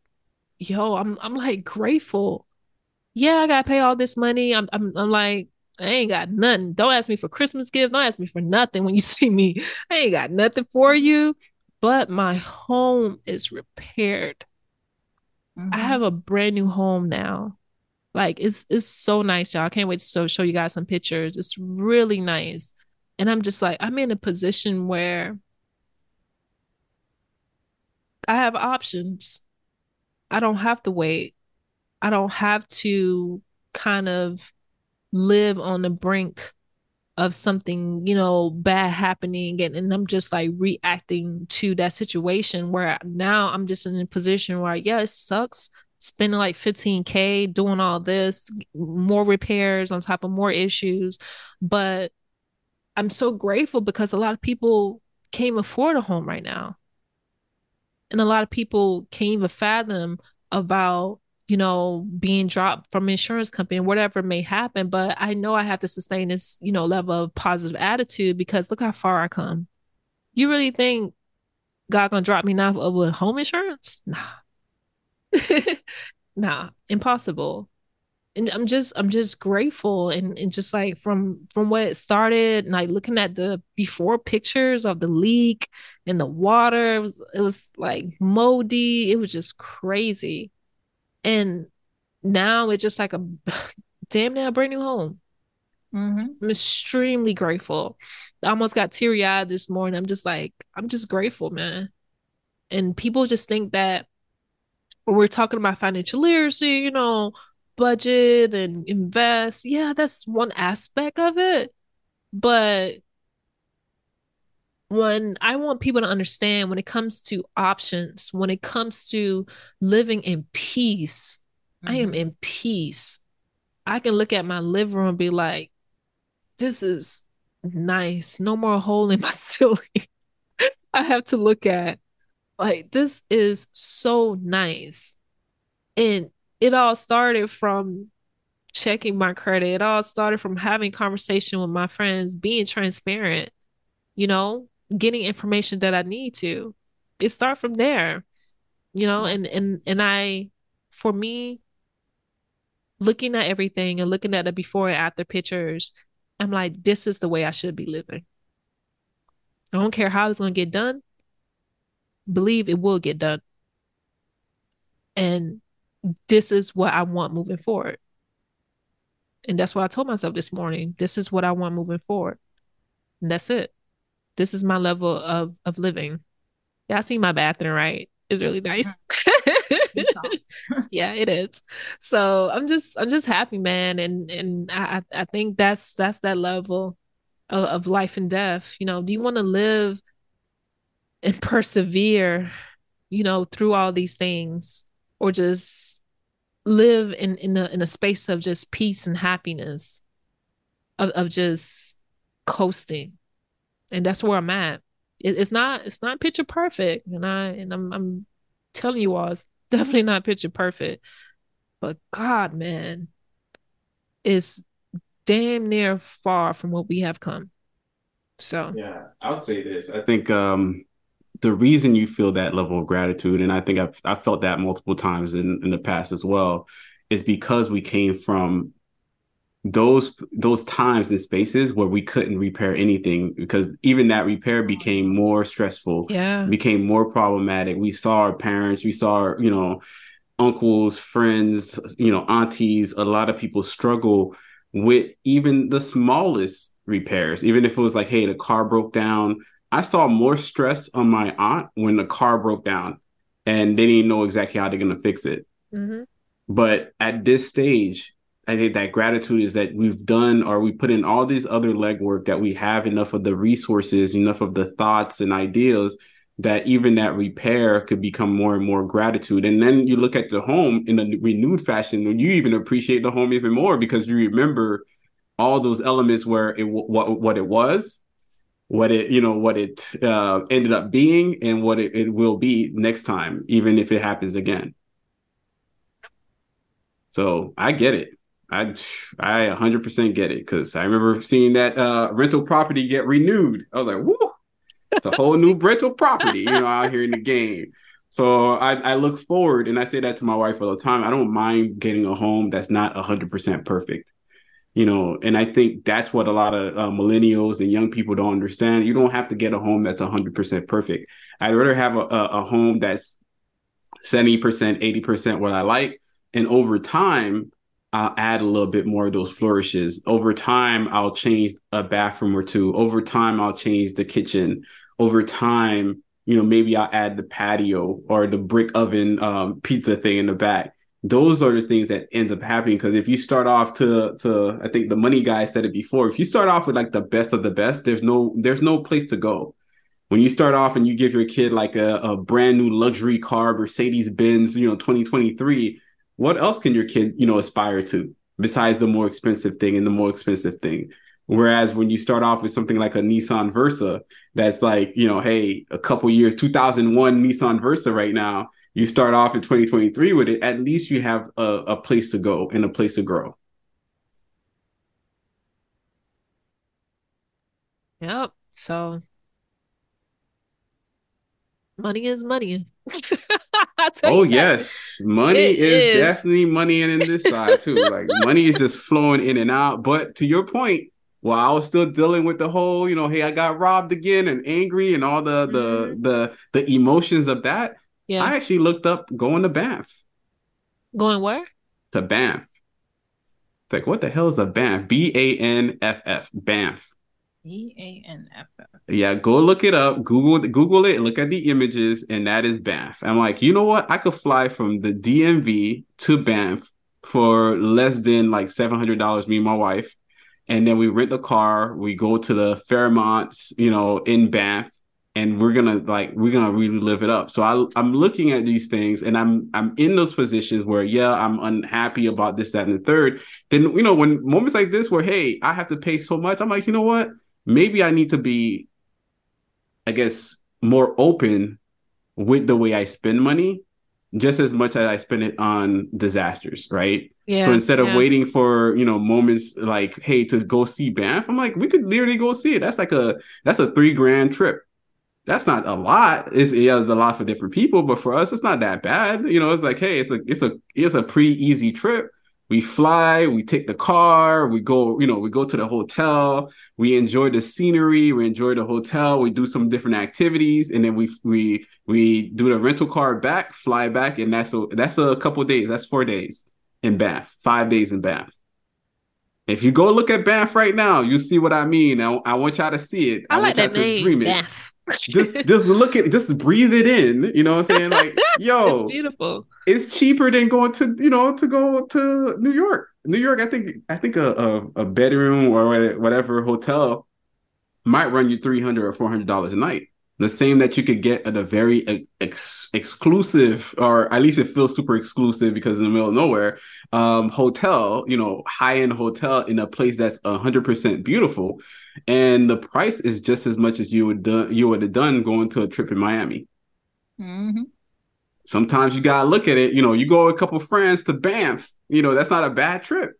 yo i'm i'm like grateful. Yeah i gotta pay all this money. I'm i'm, I'm like I ain't got nothing. Don't ask me for Christmas gift. Don't ask me for nothing when you [laughs] see me. I ain't got nothing for you. But my home is repaired. Mm-hmm. I have a brand new home now. Like it's it's so nice, y'all. I can't wait to show, show you guys some pictures. It's really nice. And I'm just like, I'm in a position where I have options. I don't have to wait. I don't have to kind of live on the brink of something, you know, bad happening and, and I'm just like reacting to that situation where now I'm just in a position where yeah, it sucks spending like 15k doing all this, more repairs on top of more issues, but I'm so grateful because a lot of people can't afford a home right now. And a lot of people can't even fathom about you know, being dropped from insurance company, whatever may happen. But I know I have to sustain this, you know, level of positive attitude because look how far I come. You really think God gonna drop me now with home insurance? Nah. [laughs] nah, impossible. And I'm just I'm just grateful and, and just like from from what it started, and like looking at the before pictures of the leak and the water, it was it was like moldy. It was just crazy and now it's just like a [laughs] damn near brand new home. Mm-hmm. I'm extremely grateful. I almost got teary eyed this morning. I'm just like, I'm just grateful, man. And people just think that when we're talking about financial literacy, you know, budget and invest, yeah, that's one aspect of it. But when I want people to understand when it comes to options, when it comes to living in peace, mm-hmm. I am mm-hmm. in peace. I can look at my living room and be like, this is nice. No more [laughs] hole in my ceiling. [laughs] I have to look at like this is so nice. And it all started from checking my credit. It all started from having conversation with my friends, being transparent, you know, getting information that I need to. It start from there, you know, and and and I, for me, looking at everything and looking at the before and after pictures, I'm like, this is the way I should be living. I don't care how it's gonna get done. Believe it will get done. And this is what I want moving forward. And that's what I told myself this morning. This is what I want moving forward. And that's it this is my level of of living. Y'all see my bathroom, right? It's really nice. [laughs] [laughs] yeah, it is. So I'm just I'm just happy, man. And and I I think that's that's that level of, of life and death. You know, do you want to live and persevere, you know, through all these things, or just live in in a in a space of just peace and happiness of, of just coasting and that's where i'm at. It, it's not it's not picture perfect and i and i'm i'm telling you all it's [laughs] definitely not picture perfect. But god man it's damn near far from what we have come. So yeah i would say this i think um the reason you feel that level of gratitude, and I think I've I felt that multiple times in, in the past as well, is because we came from those those times and spaces where we couldn't repair anything because even that repair became more stressful yeah became more problematic we saw our parents we saw you know uncles friends you know aunties a lot of people struggle with even the smallest repairs even if it was like hey the car broke down I saw more stress on my aunt when the car broke down and they didn't know exactly how they're going to fix it. Mm-hmm. But at this stage, I think that gratitude is that we've done or we put in all these other legwork that we have enough of the resources, enough of the thoughts and ideas that even that repair could become more and more gratitude. And then you look at the home in a renewed fashion, and you even appreciate the home even more because you remember all those elements where it what what it was what it you know what it uh, ended up being and what it, it will be next time even if it happens again so i get it i i 100% get it because i remember seeing that uh, rental property get renewed. I was like whoa it's a whole new rental property you know out here in the game. So I, I look forward and i say that to my wife all the time i don't mind getting a home that's not 100% perfect. You know and i think that's what a lot of uh, millennials and young people don't understand. You don't have to get a home that's 100% perfect. I'd rather have a, a, a home that's 70% 80% what i like and over time i'll add a little bit more of those flourishes. Over time i'll change a bathroom or two. Over time i'll change the kitchen. Over time you know maybe i'll add the patio or the brick oven um, pizza thing in the back. Those are the things that ends up happening because if you start off to to I think the money guy said it before if you start off with like the best of the best there's no there's no place to go. When you start off and you give your kid like a, a brand new luxury car Mercedes Benz you know 2023 what else can your kid you know aspire to besides the more expensive thing and the more expensive thing Whereas when you start off with something like a Nissan Versa, that's like, you know, hey, a couple years, 2001 Nissan Versa right now, you start off in 2023 with it, at least you have a, a place to go and a place to grow. Yep. So money is money. [laughs] [laughs] oh yes, money is, is, definitely money in, in this side too. [laughs] Like money is just flowing in and out. But to your point, while I was still dealing with the whole, you know, hey, I got robbed again and angry and all the mm-hmm. the the the emotions of that. Yeah. I actually looked up going to Banff. Going where? To Banff. It's like, what the hell is a Banff? B A N F F. Banff. B A N F F. Yeah, go look it up. Google Google it. Look at the images, and that is Banff. I'm like, you know what? I could fly from the DMV to Banff for less than like seven hundred dollars. Me and my wife, and then we rent the car. We go to the Fairmonts, you know, in Banff, and we're gonna like we're gonna really live it up so I, i'm looking at these things and i'm i'm in those positions where yeah i'm unhappy about this that and the third then you know when moments like this where hey i have to pay so much i'm like you know what maybe i need to be i guess more open with the way i spend money just as much as i spend it on disasters right yeah, so instead of yeah. waiting for you know moments like hey to go see Banff, I'm like we could literally go see it. That's like a that's a three grand trip that's not a lot. It's yeah, it's a lot for different people, but for us, it's not that bad. You know, it's like, hey, it's a it's a it's a pretty easy trip. We fly, we take the car, we go, you know, we go to the hotel, we enjoy the scenery, we enjoy the hotel, we do some different activities, and then we we we do the rental car back, fly back, and that's a that's a couple days. That's four days in Banff, five days in Banff. If you go look at Banff right now, you see what I mean. I, I want y'all to see it. I, I like that name, dream Banff just just look at just breathe it in you know what i'm saying? Like [laughs] yo it's beautiful. it's cheaper than going to you know to go to new york. New york i think i think a, a, a bedroom or whatever hotel might run you 300 or 400 dollars a night the same that you could get at a very ex- exclusive, or at least it feels super exclusive because in the middle of nowhere, um, hotel, you know, high end hotel in a place that's hundred percent beautiful, and the price is just as much as you would do- you would have done going to a trip in Miami. Mm-hmm. Sometimes you gotta look at it. You know, you go with a couple friends to Banff. You know, that's not a bad trip.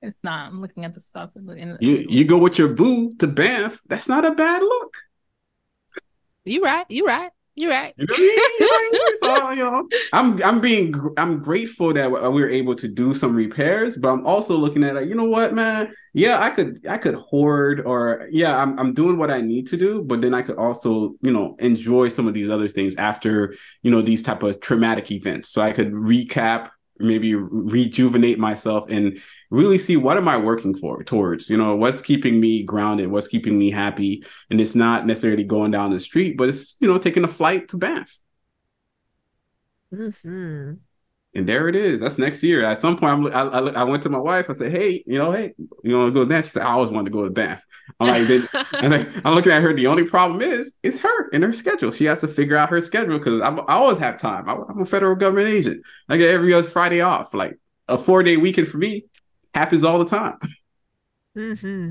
It's not. I'm looking at the stuff. In, you you go with your boo to Banff. That's not a bad look. You right. You right. You're right. You know I mean? so, you know, I'm I'm being I'm grateful that we were able to do some repairs, but I'm also looking at it. You know what, man? Yeah, I could I could hoard, or yeah, I'm I'm doing what I need to do, but then I could also you know enjoy some of these other things after you know these type of traumatic events. So I could recap maybe rejuvenate myself and really see what am I working for towards, you know, what's keeping me grounded, what's keeping me happy. And it's not necessarily going down the street, but it's, you know, taking a flight to Banff. Mm-hmm. And there it is. That's next year. At some point, I'm, I, I, I went to my wife. I said, "Hey, you know, hey, you want to go to Banff?" She said, "I always wanted to go to Banff." I'm like, then, [laughs] and like, I'm looking at her. The only problem is, it's her and her schedule. She has to figure out her schedule because I always have time. I, am a federal government agent. I get every other Friday off. Like a four day weekend for me happens all the time. Mm-hmm.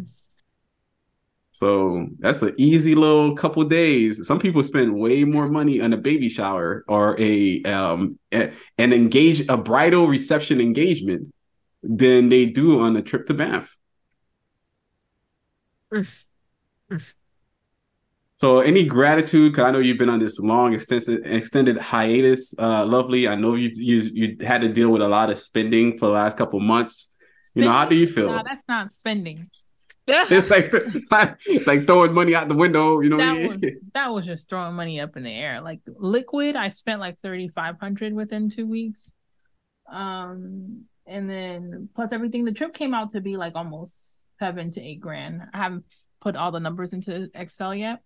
So that's an easy little couple days. Some people spend way more money on a baby shower or a um a, an engage a bridal reception engagement than they do on a trip to Banff. So, any gratitude? Because I know you've been on this long, extensive, extended hiatus. Uh, lovely. I know you you you had to deal with a lot of spending for the last couple months. You know, how do you feel? No, that's not spending. [laughs] it's like, like [laughs] like throwing money out the window. You know, that was that was just throwing money up in the air. Like liquid, I spent like thirty five hundred within two weeks. Um, and then plus everything, the trip came out to be like almost seven to eight grand. I haven't put all the numbers into Excel yet.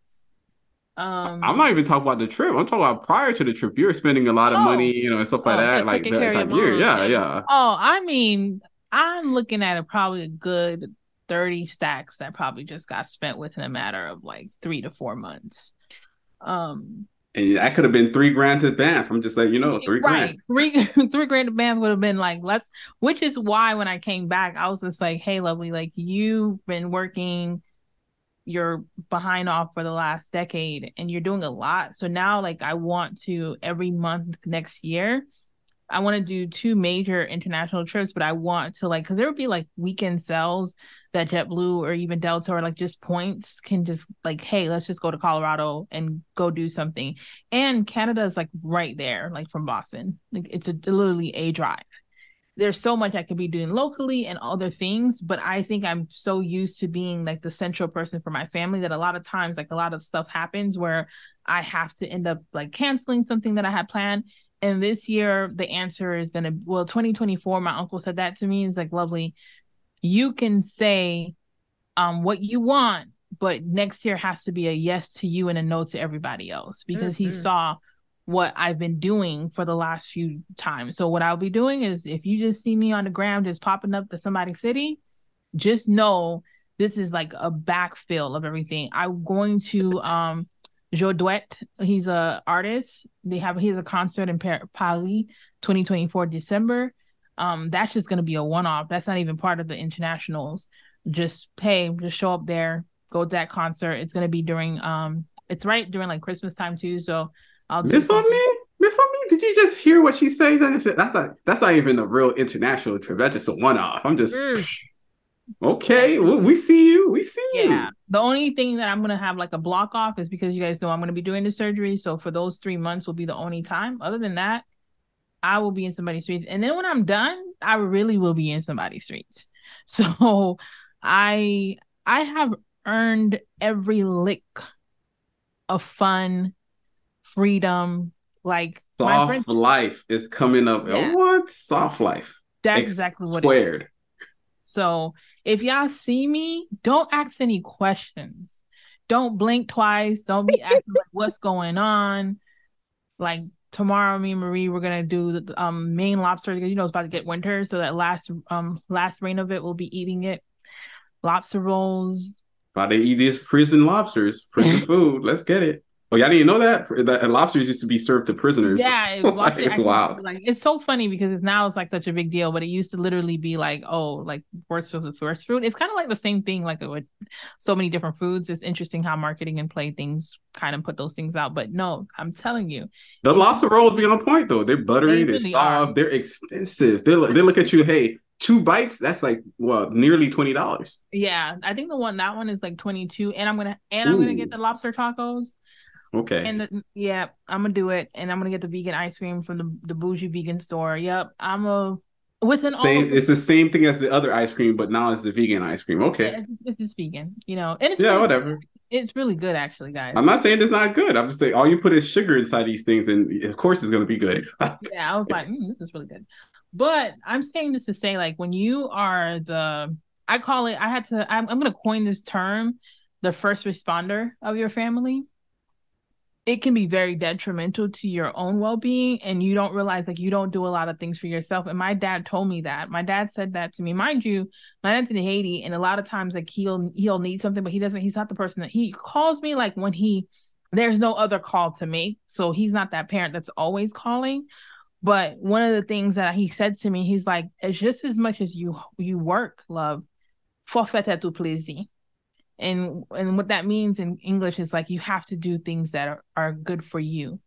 Um, I'm not even talking about the trip. I'm talking about prior to the trip. You were spending a lot of oh, money, you know, and stuff like oh, that. Like that, that year. Yeah, yeah. Oh, I mean, I'm looking at it probably a good 30 stacks that probably just got spent within a matter of like three to four months. Um, and that could have been three grand to Banff. I'm just like, you know, three right. grand. Three [laughs] three grand to Banff would have been like less, which is why when I came back, I was just like, hey, lovely, like you've been working you're behind off for the last decade and you're doing a lot. So now like I want to every month next year I want to do two major international trips, but I want to like because there would be like weekend sales that JetBlue or even Delta or like just points can just like, hey, let's just go to Colorado and go do something. And Canada is like right there, like from Boston. Like it's a literally a drive. There's so much I could be doing locally and other things, but I think I'm so used to being like the central person for my family that a lot of times, like a lot of stuff happens where I have to end up like canceling something that I had planned and this year the answer is going to well 2024 my uncle said that to me is like lovely you can say um what you want but next year has to be a yes to you and a no to everybody else because mm-hmm. he saw what I've been doing for the last few times. So what I'll be doing is if you just see me on the ground just popping up to somebody's city, just know this is like a backfill of everything. I'm going to um Joé Dwèt, he's a artist. They have he has a concert in Paris 2024 December. Um, that's just gonna be a one off. That's not even part of the internationals. Just hey, just show up there, go to that concert. It's gonna be during um, it's right during like Christmas time too. So I'll miss on me, miss on me. Did you just hear what she says? That's not that's not even a real international trip. That's just a one off. I'm just. Mm. Okay, well, we see you. We see you. Yeah. The only thing that I'm gonna have like a block off is because you guys know I'm gonna be doing the surgery. So for those three months will be the only time. Other than that, I will be in somebody's streets. And then when I'm done, I really will be in somebody's streets. [laughs] So I I have earned every lick of fun, freedom, like soft life is coming up. Yeah. What soft life? That's exactly what squared. So if y'all see me, don't ask any questions. Don't blink twice. Don't be asking like what's going on. Like tomorrow, me and Marie, we're gonna do the um Maine lobster because you know it's about to get winter. So that last um last rain of it, we'll be eating it. Lobster rolls. About to eat these prison lobsters, prison [laughs] food. Let's get it. Oh, y'all didn't know that? That uh, lobsters used to be served to prisoners. Yeah, [laughs] like, it's wild. Like it's so funny because it's now it's like such a big deal, but it used to literally be like, oh, like worst of the first food. It's kind of like the same thing, like with so many different foods. It's interesting how marketing and play things kind of put those things out. But no, I'm telling you, the lobster rolls be on point though. They're buttery, they are soft, are. they're expensive. They they look at you, hey, two bites that's like well nearly twenty dollars yeah i think the one that one is like 22 and i'm gonna and i'm gonna get the lobster tacos Okay. And the, yeah, I'm gonna do it, and I'm gonna get the vegan ice cream from the the bougie vegan store. Yep, I'm a within same. all it's the same thing as the other ice cream, but now it's the vegan ice cream. Okay. Yeah, it's, just vegan, you know, and it's yeah, really, whatever. It's really good, actually, guys. I'm not saying it's not good. I'm just saying all you put is sugar inside these things, and of course it's gonna be good. [laughs] yeah, I was like, mm, this is really good. But I'm saying this to say, like, when you are the, I call it. I had to. I'm, I'm gonna coin this term, the first responder of your family it can be very detrimental to your own well-being and you don't realize like you don't do a lot of things for yourself and my dad told me that. My dad said that to me. Mind you my dad's in haiti and a lot of times like he'll he'll need something but he doesn't he's not the person that he calls me like when he there's no other call to make so he's not that parent that's always calling. But one of the things that he said to me he's like it's just as much as you you work love. Forfait à tout plaisir and and what that means in english is like you have to do things that are, are good for you.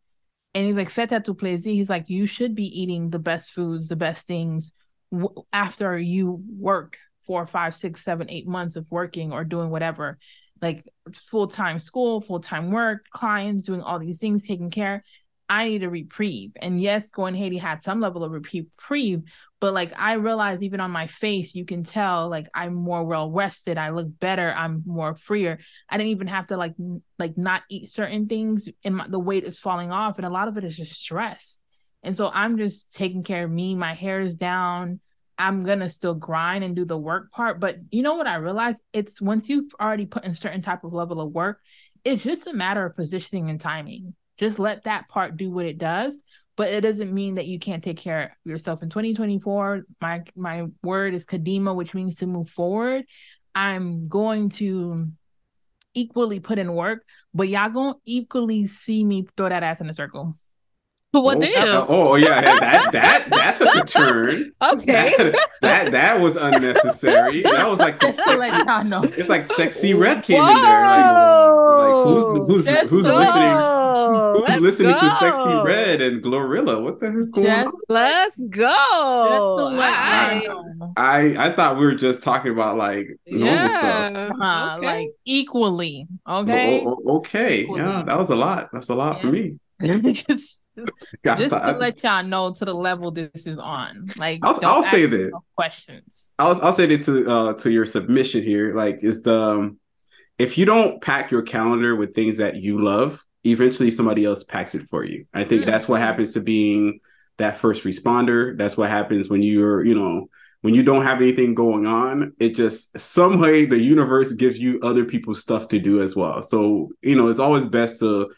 And he's like à tout plaisir. He's like you should be eating the best foods the best things w- after you work four five six seven eight months of working or doing whatever. Like full-time school full-time work clients doing all these things taking care I need a reprieve. And yes, going Haiti had some level of reprieve, but like I realize even on my face, you can tell like I'm more well rested. I look better. I'm more freer. I didn't even have to like like not eat certain things, and my, the weight is falling off. And a lot of it is just stress. And so I'm just taking care of me. My hair is down. I'm gonna still grind and do the work part. But you know what I realized? It's once you've already put in certain type of level of work, it's just a matter of positioning and timing just let that part do what it does. But it doesn't mean that you can't take care of yourself. In 2024, my my word is kadima, which means to move forward. I'm going to equally put in work, but y'all gonna equally see me throw that ass in a circle. But What oh, damn? Uh, oh yeah, that that that took a turn. [laughs] Okay, that, that, that was unnecessary. That was like some [laughs] sexy, it's like sexy red came Whoa. in there. Like, like who's who's who's go. listening? Who's let's listening go. to Sexy Red and Glorilla? What the heck's going on? Let's go. I, I, I thought we were just talking about like normal yeah. stuff. Uh, okay. Like equally. Okay. Oh, oh, okay. Equally. Yeah, that was a lot. That's a lot yeah. for me. [laughs] just just [laughs] to let y'all know to the level this is on. Like I'll, I'll say that questions. I'll I'll say that to uh to your submission here. Like is the um, if you don't pack your calendar with things that you love, eventually somebody else packs it for you. I think mm. that's what happens to being that first responder. That's what happens when you're, you know, when you don't have anything going on, it just some way the universe gives you other people's stuff to do as well. So, you know, it's always best to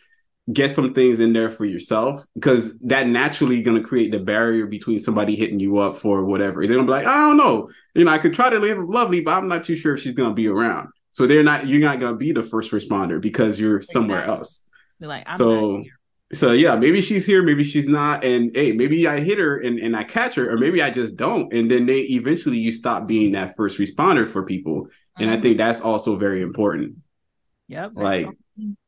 get some things in there for yourself because that naturally going to create the barrier between somebody hitting you up for whatever. They're going to be like, I don't know. You know, I could try to live lovely, but I'm not too sure if she's going to be around. So they're not, you're not going to be the first responder because you're somewhere else. Be like, I'm so so yeah, maybe she's here, maybe she's not, and hey, maybe I hit her and, and I catch her, or maybe I just don't, and then they eventually you stop being that first responder for people, and mm-hmm. I think that's also very important. Yep. Like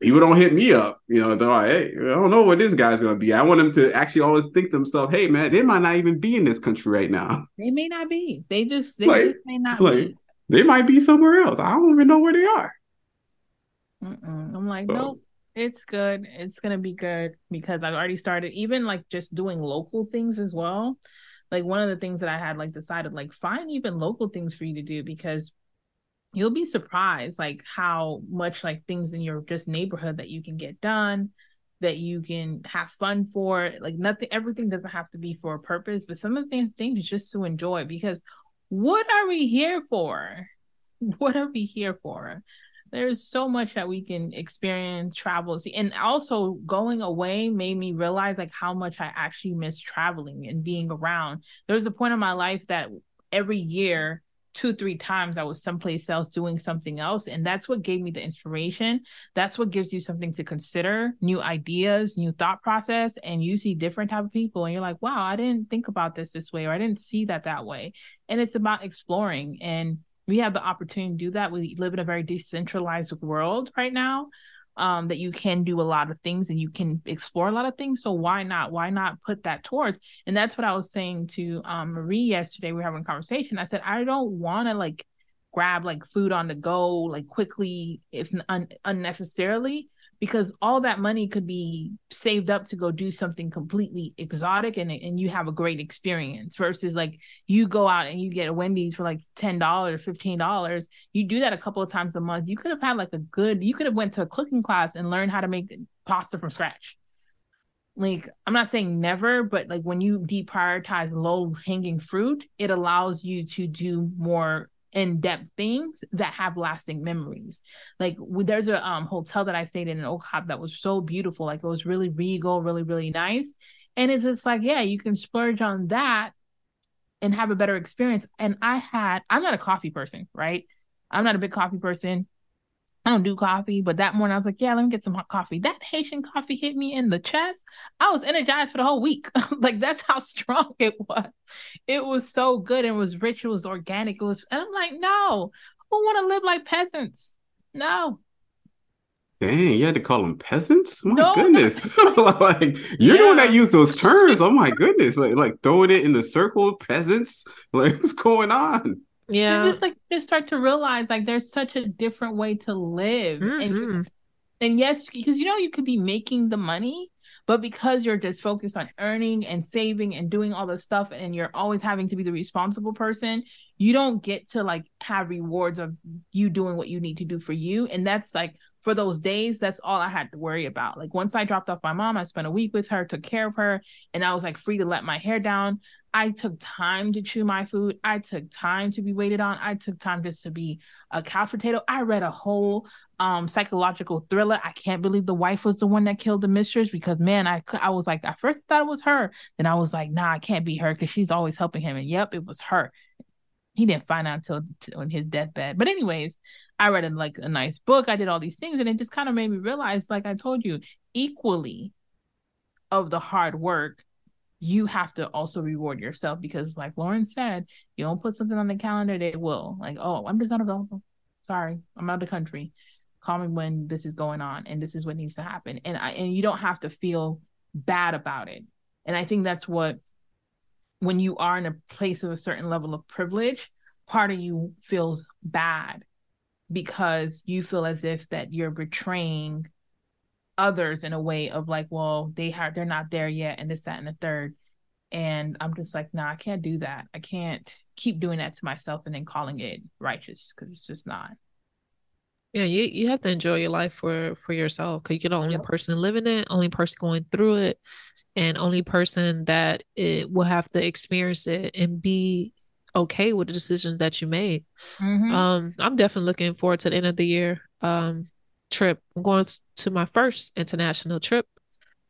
people don't hit me up, you know, they're like, hey, I don't know what this guy's gonna be. I want them to actually always think themselves, hey man, they might not even be in this country right now. [laughs] They may not be. They just they like, just may not like, be. They might be somewhere else. I don't even know where they are. Mm-mm. I'm like, so, nope it's good. It's gonna be good because I've already started even like just doing local things as well. Like one of the things that I had like decided like find even local things for you to do because you'll be surprised like how much like things in your just neighborhood that you can get done that you can have fun for like nothing everything doesn't have to be for a purpose but some of the things, things just to enjoy because what are we here for [laughs] what are we here for there's so much that we can experience travel see and also going away made me realize like how much i actually miss traveling and being around there was a point in my life that every year two, three times I was someplace else doing something else. And that's what gave me the inspiration. That's what gives you something to consider, new ideas, new thought process. And you see different type of people and you're like, wow, I didn't think about this this way, or I didn't see that that way. And it's about exploring. And we have the opportunity to do that. We live in a very decentralized world right now um, that you can do a lot of things and you can explore a lot of things. So why not? Why not put that towards? And that's what I was saying to um, Marie yesterday. We were having a conversation. I said, I don't want to like grab like food on the go, like quickly, if un- unnecessarily because all that money could be saved up to go do something completely exotic and, and you have a great experience versus like you go out and you get a Wendy's for like $10 $15 you do that a couple of times a month you could have had like a good you could have went to a cooking class and learned how to make pasta from scratch. Like i'm not saying never but like when you deprioritize low hanging fruit it allows you to do more in-depth things that have lasting memories. Like there's a um hotel that I stayed in in Okap that was so beautiful. Like it was really regal, really, really nice. And it's just like, yeah, you can splurge on that and have a better experience. And I had, I'm not a coffee person, right? I'm not a big coffee person. I don't do coffee, but that morning I was like, yeah, let me get some hot coffee. That Haitian coffee hit me in the chest. I was energized for the whole week. [laughs] like that's how [laughs] strong it was. It was so good and was rich. It was organic. It was, and I'm like, no, who want to live like peasants. No. Dang, you had to call them peasants? My no, goodness. [laughs] like you're yeah. the one that used those terms. Oh my goodness. Like like throwing it in the circle, peasants. Like what's going on? Yeah you just like just start to realize like there's such a different way to live mm-hmm. and, and yes because you know you could be making the money but because you're just focused on earning and saving and doing all this stuff and you're always having to be the responsible person you don't get to like have rewards of you doing what you need to do for you and that's like for those days, that's all I had to worry about. Like once I dropped off my mom, I spent a week with her, took care of her, and I was like free to let my hair down. I took time to chew my food. I took time to be waited on. I took time just to be a couch potato. I read a whole um psychological thriller. I can't believe the wife was the one that killed the mistress because man, I I was like, I first thought it was her. Then I was like, nah, I can't be her because she's always helping him. And yep, it was her. He didn't find out until on his deathbed. But anyways, I read a, like a nice book. I did all these things, and it just kind of made me realize, like I told you, equally of the hard work you have to also reward yourself because like Lauren said, you don't put something on the calendar, they will. Like, oh, I'm just not available. Sorry, I'm out of the country. Call me when this is going on and this is what needs to happen. And I and you don't have to feel bad about it. And I think that's what when you are in a place of a certain level of privilege, part of you feels bad because you feel as if that you're betraying others in a way of like, well, they have they're not there yet, and this, that, and the third. And I'm just like, nah, I can't do that. I can't keep doing that to myself and then calling it righteous because it's just not. Yeah, you, you have to enjoy your life for for yourself because you're the only yep. person living it, only person going through it, and only person that it will have to experience it and be okay with the decisions that you made. Mm-hmm. Um, I'm definitely looking forward to the end of the year. Um, trip. I'm going to my first international trip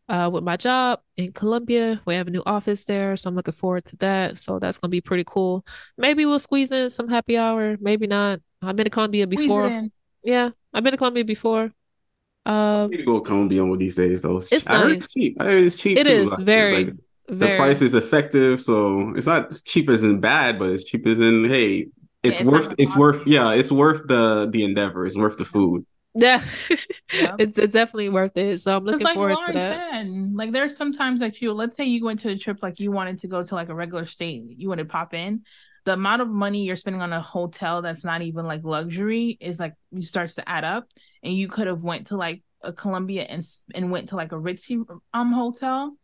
uh, with my job in Colombia. We have a new office there, so I'm looking forward to that. So that's gonna be pretty cool. Maybe we'll squeeze in some happy hour. Maybe not. I've been to Colombia before. Yeah, I've been to Colombia before. Uh, I need to go to Colombia one of these days though. It's I nice. it's cheap. I heard it's cheap. It too. is like, very. Like, very. The price is effective, so it's not cheap as in bad, but it's cheap as in hey, it's, yeah, it's worth. It's worth. Yeah, it's worth the the endeavor. It's worth the food. Yeah, yeah. [laughs] it's it's definitely worth it. So I'm looking like forward Lauren to that. Said, like there's sometimes that you let's say you went to a trip like you wanted to go to like a regular state, you want to pop in. The amount of money you're spending on a hotel that's not even like luxury is like you starts to add up, and you could have went to like a Colombia and and went to like a ritzy um hotel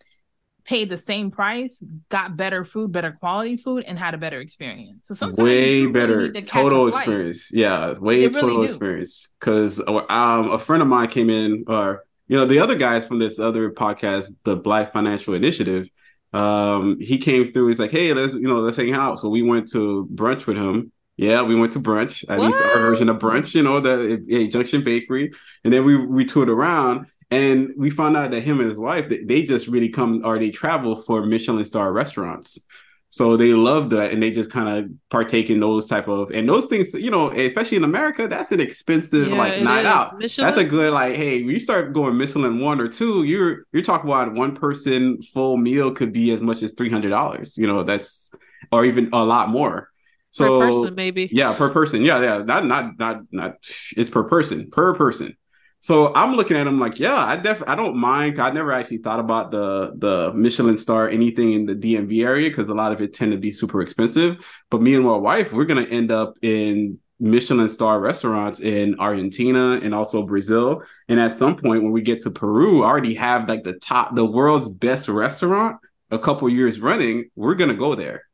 paid the same price, got better food, better quality food, and had a better experience. So sometimes way better really total experience. Yeah, way total really experience. Because um, a friend of mine came in, or you know, the other guys from this other podcast, the Black Financial Initiative. Um, he came through. He's like, "Hey, let's you know, let's hang out." So we went to brunch with him. Yeah, we went to brunch. At what? least our version of brunch, you know, the a Junction Bakery, and then we we toured around. And we found out that him and his wife, they just really come or they travel for Michelin star restaurants. So they love that, and they just kind of partake in those type of and those things. You know, especially in America, that's an expensive Yeah, like night is. out. Michelin? That's a good like. Hey, you start going Michelin one or two, you're you're talking about one person full meal could be as much as three hundred dollars. You know, that's or even a lot more. So per person, maybe. yeah, per person. Yeah, yeah. Not not not not. It's per person. Per person. So I'm looking at them like, yeah, I def I don't mind. I never actually thought about the the Michelin star anything in the DMV area because a lot of it tend to be super expensive. But me and my wife, we're gonna end up in Michelin star restaurants in Argentina and also Brazil. And at some point when we get to Peru, I already have like the top the world's best restaurant a couple years running. We're gonna go there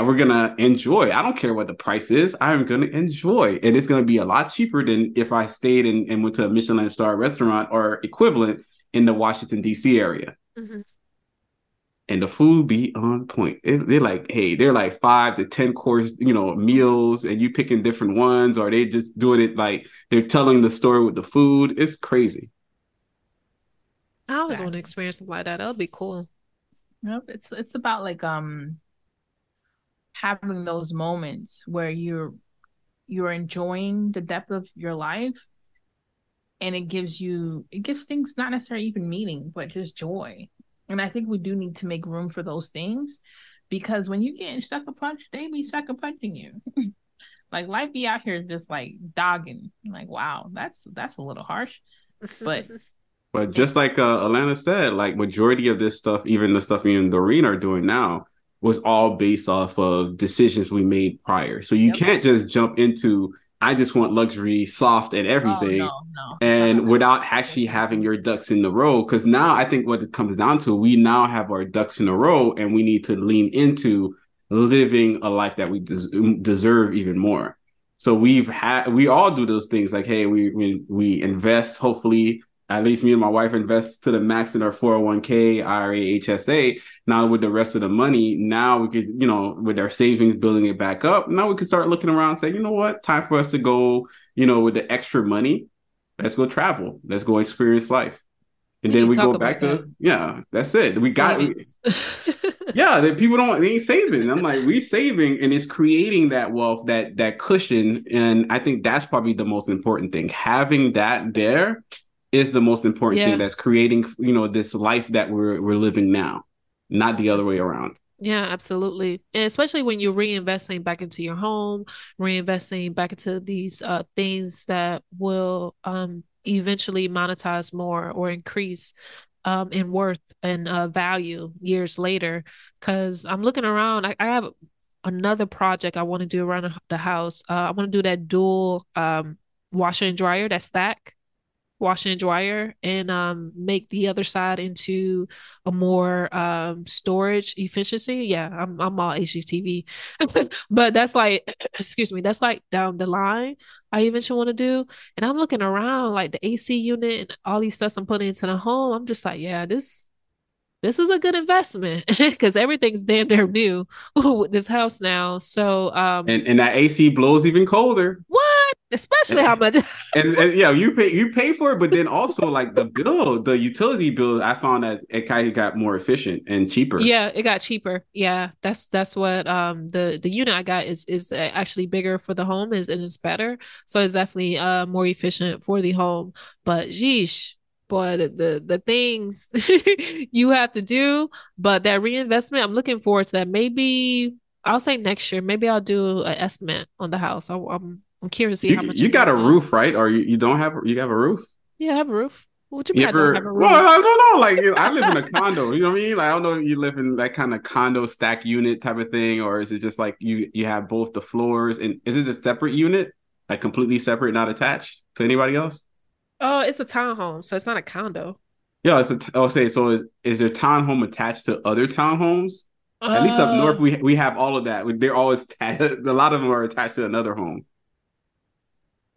and we're gonna enjoy. I don't care what the price is. I'm gonna enjoy, and it's gonna be a lot cheaper than if I stayed and, and went to a Michelin star restaurant or equivalent in the Washington D.C. area. Mhm. And the food be on point. It- they're like, hey, they're like five to ten course, you know, meals, and you picking different ones, or they just doing it like they're telling the story with the food. It's crazy. I always want to experience something like that. That would be cool. Nope, it's it's about like um having those moments where you're you're enjoying the depth of your life and it gives you it gives things not necessarily even meaning but just joy. And i think we do need to make room for those things because when you get sucker punch they be sucker punching you. [laughs] Like life be out here just like dogging. Like wow that's that's a little harsh But- [laughs] But just like uh, Alainta said, like majority of this stuff, even the stuff me and Doreen are doing now, was all based off of decisions we made prior. So you Yep. can't just jump into I just want luxury, soft, and everything, oh, no no and without actually having your ducks in the row. Because now I think what it comes down to, we now have our ducks in a row, and we need to lean into living a life that we des- deserve even more. So we've had we all do those things like hey we we we invest hopefully at least me and my wife invest to the max in our 401k IRA HSA now with the rest of the money now we could you know with our savings building it back up now we can start looking around and say you know what? Time for us to go you know with the extra money. Let's go travel. Let's go experience life. And We then we go back to that. yeah that's it. We got Savings. [laughs] yeah that people don't they ain't saving. I'm like we saving and it's creating that wealth that that cushion. And i think that's probably the most important thing having that there is the most important Yeah. thing that's creating you know this life that we're we're living now not the other way around Yeah, absolutely. And especially when you're reinvesting back into your home, reinvesting back into these uh things that will um eventually monetize more or increase um in worth and uh value years later. Because I'm looking around, I, I have another project I want to do around the- the house. Uh, I want to do that dual um washer and dryer, that stack and dryer and um make the other side into a more um storage efficiency. Yeah, I'm I'm all HGTV. [laughs] but that's like [clears throat] excuse me, that's like down the line I eventually want to do. And I'm looking around like the AC unit and all these stuff I'm putting into the home. I'm just like, yeah, this this is a good investment [laughs] because everything's damn near new [laughs] with this house now. So um and and that ac blows even colder what? Especially how much [laughs] and, and yeah you pay you pay for it but then also like the bill the utility bill i found that it kind of got more efficient and cheaper Yeah, it got cheaper. Yeah, that's that's what um the the unit I got is is actually bigger for the home is and it's better. So it's definitely uh more efficient for the home. But yeesh, boy, the the, the things [laughs] you have to do, but that reinvestment, I'm looking forward to that. Maybe I'll say next year. Maybe I'll do an estimate on the house. I, I'm I'm curious to see you, how much you got a roof right or you, you don't have you have a roof Yeah, I have a roof. What you You I don't have a well. I don't know. Like, I live in a condo. You know what I mean? Like, I don't know if you live in that kind of condo stack unit type of thing, or is it just like you you have both the floors and is it a separate unit, like completely separate, not attached to anybody else? Oh, it's a townhome, so it's not a condo. Yeah, it's a. T- oh, say so. Is is there townhome attached to other townhomes? At least up Uh, north, we we have all of that. They're always ta- [laughs] a lot of them are attached to another home.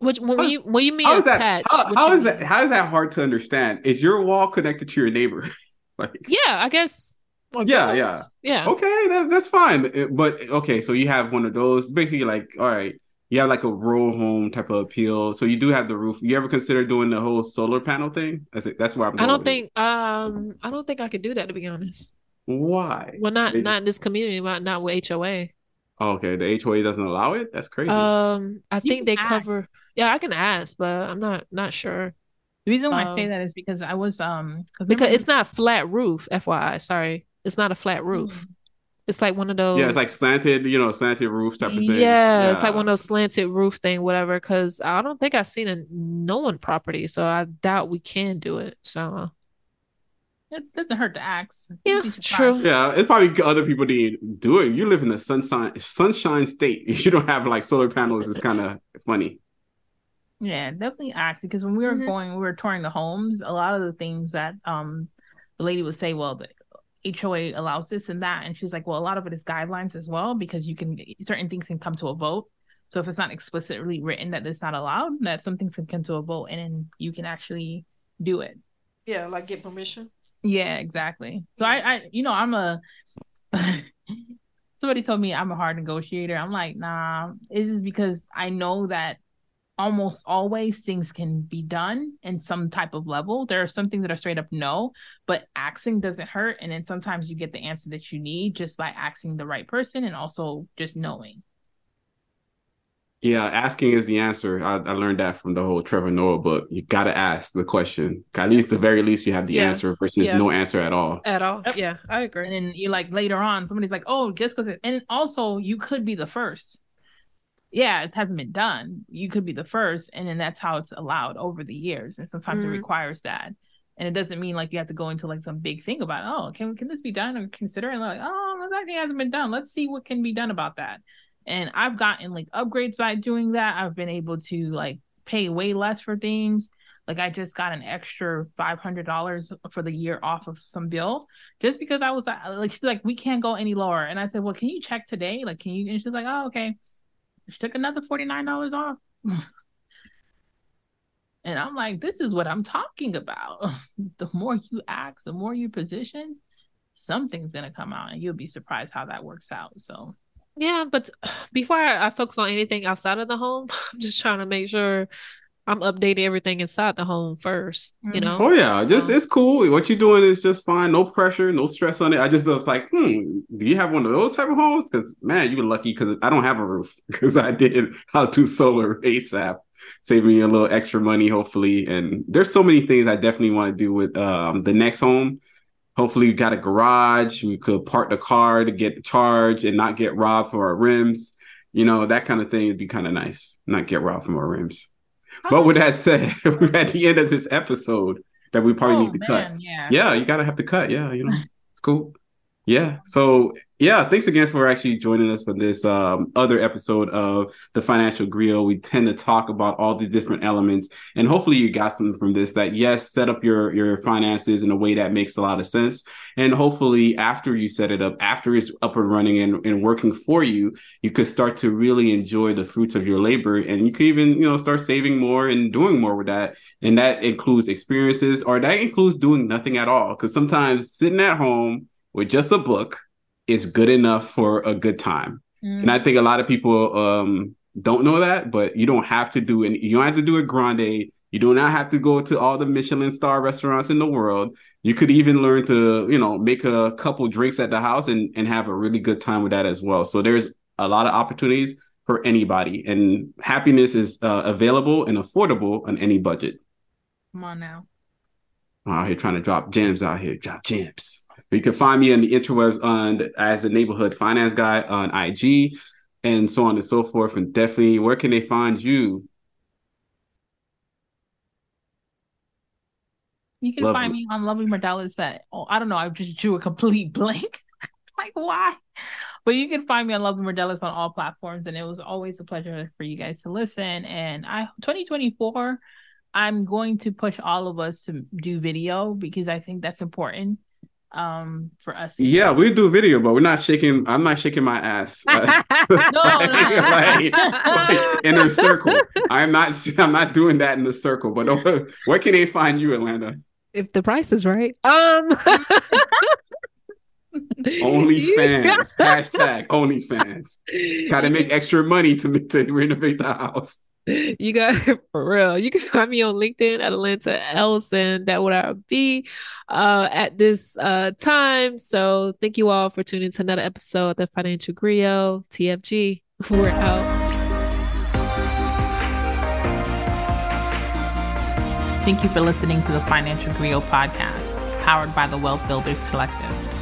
Which when How- you when you mean How is that? attached? How, what how you is that? mean? How is that hard to understand? Is your wall connected to your neighbor? [laughs] like, Yeah, I guess. I Yeah, yeah. yeah. okay, that, that's fine. Uh, But okay, so you have one of those. Basically, like, all right, you have like a row home type of appeal. So you do have the roof. You ever consider doing the whole solar panel thing? That's it. That's where I'm. I don't it. think um I don't think I could do that to be honest. Why? Well, not They not just- in this community, not not with HOA. Oh, okay, the HOA doesn't allow it. That's crazy. Um, I You think they can cover. Yeah, I can ask, but I'm not not sure The reason why I say Um, that is because I was um because it's not flat roof. FYI, sorry, it's not a flat roof. Mm. It's like one of those. yeah, it's like slanted, you know, slanted roof type of thing. Yeah, it's like one of those slanted roof thing, whatever. Because I don't think I've seen a no one property, so I doubt we can do it. So it doesn't hurt to ask. You'd Yeah, true. Yeah, it's probably other people didn't do it. You live in the sunshine sunshine state. [laughs] You don't have like solar panels. It's kind of funny. Yeah, definitely ask because when we were Mhm. going, we were touring the homes. A lot of the things that um the lady would say, well, the HOA allows this and that, and she's like, well, a lot of it is guidelines as well because you can certain things can come to a vote. So if it's not explicitly written that it's not allowed, that some things can come to a vote, and then you can actually do it. yeah, like get permission. Yeah, exactly. So I, I, you know, I'm a. [laughs] Somebody told me I'm a hard negotiator. I'm like, nah. It's just because I know that almost always things can be done in some type of level. There are some things that are straight up no, but asking doesn't hurt. And then sometimes you get the answer that you need just by asking the right person and also just knowing. Yeah, asking is the answer. I, I learned that from the whole Trevor Noah book. You got to ask the question. At least, the very least, you have the Yeah. answer versus Yeah. no answer at all. At all. Yep. Yeah, I agree. And agree. then you like later on, somebody's like, oh, just because and also you could be the first. Yeah, it hasn't been done. You could be the first, and then that's how it's allowed over the years. And sometimes Mhm. it requires that. And it doesn't mean like you have to go into like some big thing about, oh, can can this be done or consider? And like, oh, that thing hasn't been done. Let's see what can be done about that. And I've gotten like upgrades by doing that. I've been able to like pay way less for things. Like I just got an extra five hundred dollars for the year off of some bill just because I was uh, like, she's like, we can't go any lower. And I said, well, can you check today? Like, can you? And she's like, oh, okay. She took another forty nine dollars off. [laughs] and I'm like, this is what I'm talking about. [laughs] the more you ask, the more you position, something's gonna come out, and you'll be surprised how that works out. So Yeah, but [sighs] before I, I focus on anything outside of the home, [laughs] I'm just trying to make sure I'm updating everything inside the home first. You Mhm. know. Oh yeah, just it's cool. What you're doing is just fine. No pressure, no stress on it. I just was like, hmm, do you have one of those type of homes? Because man, you were lucky because I don't have a roof [laughs] because I did [laughs] how to solar ASAP, save me a little extra money hopefully. And there's so many things I definitely want to do with um, the next home. Hopefully, we got a garage. We could park the car to get the charge and not get robbed for our rims. You know that kind of thing would be kind of nice. Not get robbed from our rims. But with that said, [laughs] we're at the end of this episode that we probably oh, need to cut. yeah. Yeah, you gotta have to cut. Yeah, you know, [laughs] it's cool. Yeah. So yeah, thanks again for actually joining us for this um, other episode of the Financial Griot. We tend to talk about all the different elements, and hopefully you got something from this. That yes, set up your your finances in a way that makes a lot of sense, and hopefully after you set it up, after it's up and running and, and working for you, you could start to really enjoy the fruits of your labor, and you could even you know start saving more and doing more with that and that includes experiences or that includes doing nothing at all because sometimes sitting at home with just a book is good enough for a good time Mm. and i think a lot of people um don't know that but you don't have to do it you don't have to do it grande you do not have to go to all the michelin star restaurants in the world you could even learn to you know make a couple drinks at the house and, and have a really good time with that as well so there's a lot of opportunities for anybody and happiness is uh, available and affordable on any budget Come on now. I'm out here trying to drop gems out here, drop gems. You can find me on the interwebs on as the neighborhood finance guy on IG and so on and so forth. And definitely, where can they find you? You can Lovely. find me on Lovely Mordalis that oh, I don't know, I just drew a complete [laughs] blank. like why? But you can find me on Lovely Mordalis on all platforms, and it was always a pleasure for you guys to listen. And I 2024, I'm going to push all of us to do video because I think that's important um for us. to- Yeah, we do video, but we're not shaking. I'm not shaking my ass uh, [laughs] no, [laughs] like, like, in a circle. I'm not. I'm not doing that in the circle. But uh, [laughs] where can they find you, Alainta? if the price is right. Um Only fans. Hashtag only fans. Got to make extra money to to renovate the house. You got [laughs] for real. You can [laughs] find me on LinkedIn at Alainta Ellison. That would I be uh, at this uh, time. So thank you all for tuning to another episode of the Financial Griot TFG. [laughs] We're out. Thank you for listening to the Financial Griot podcast, powered by the Wealth Builders Collective.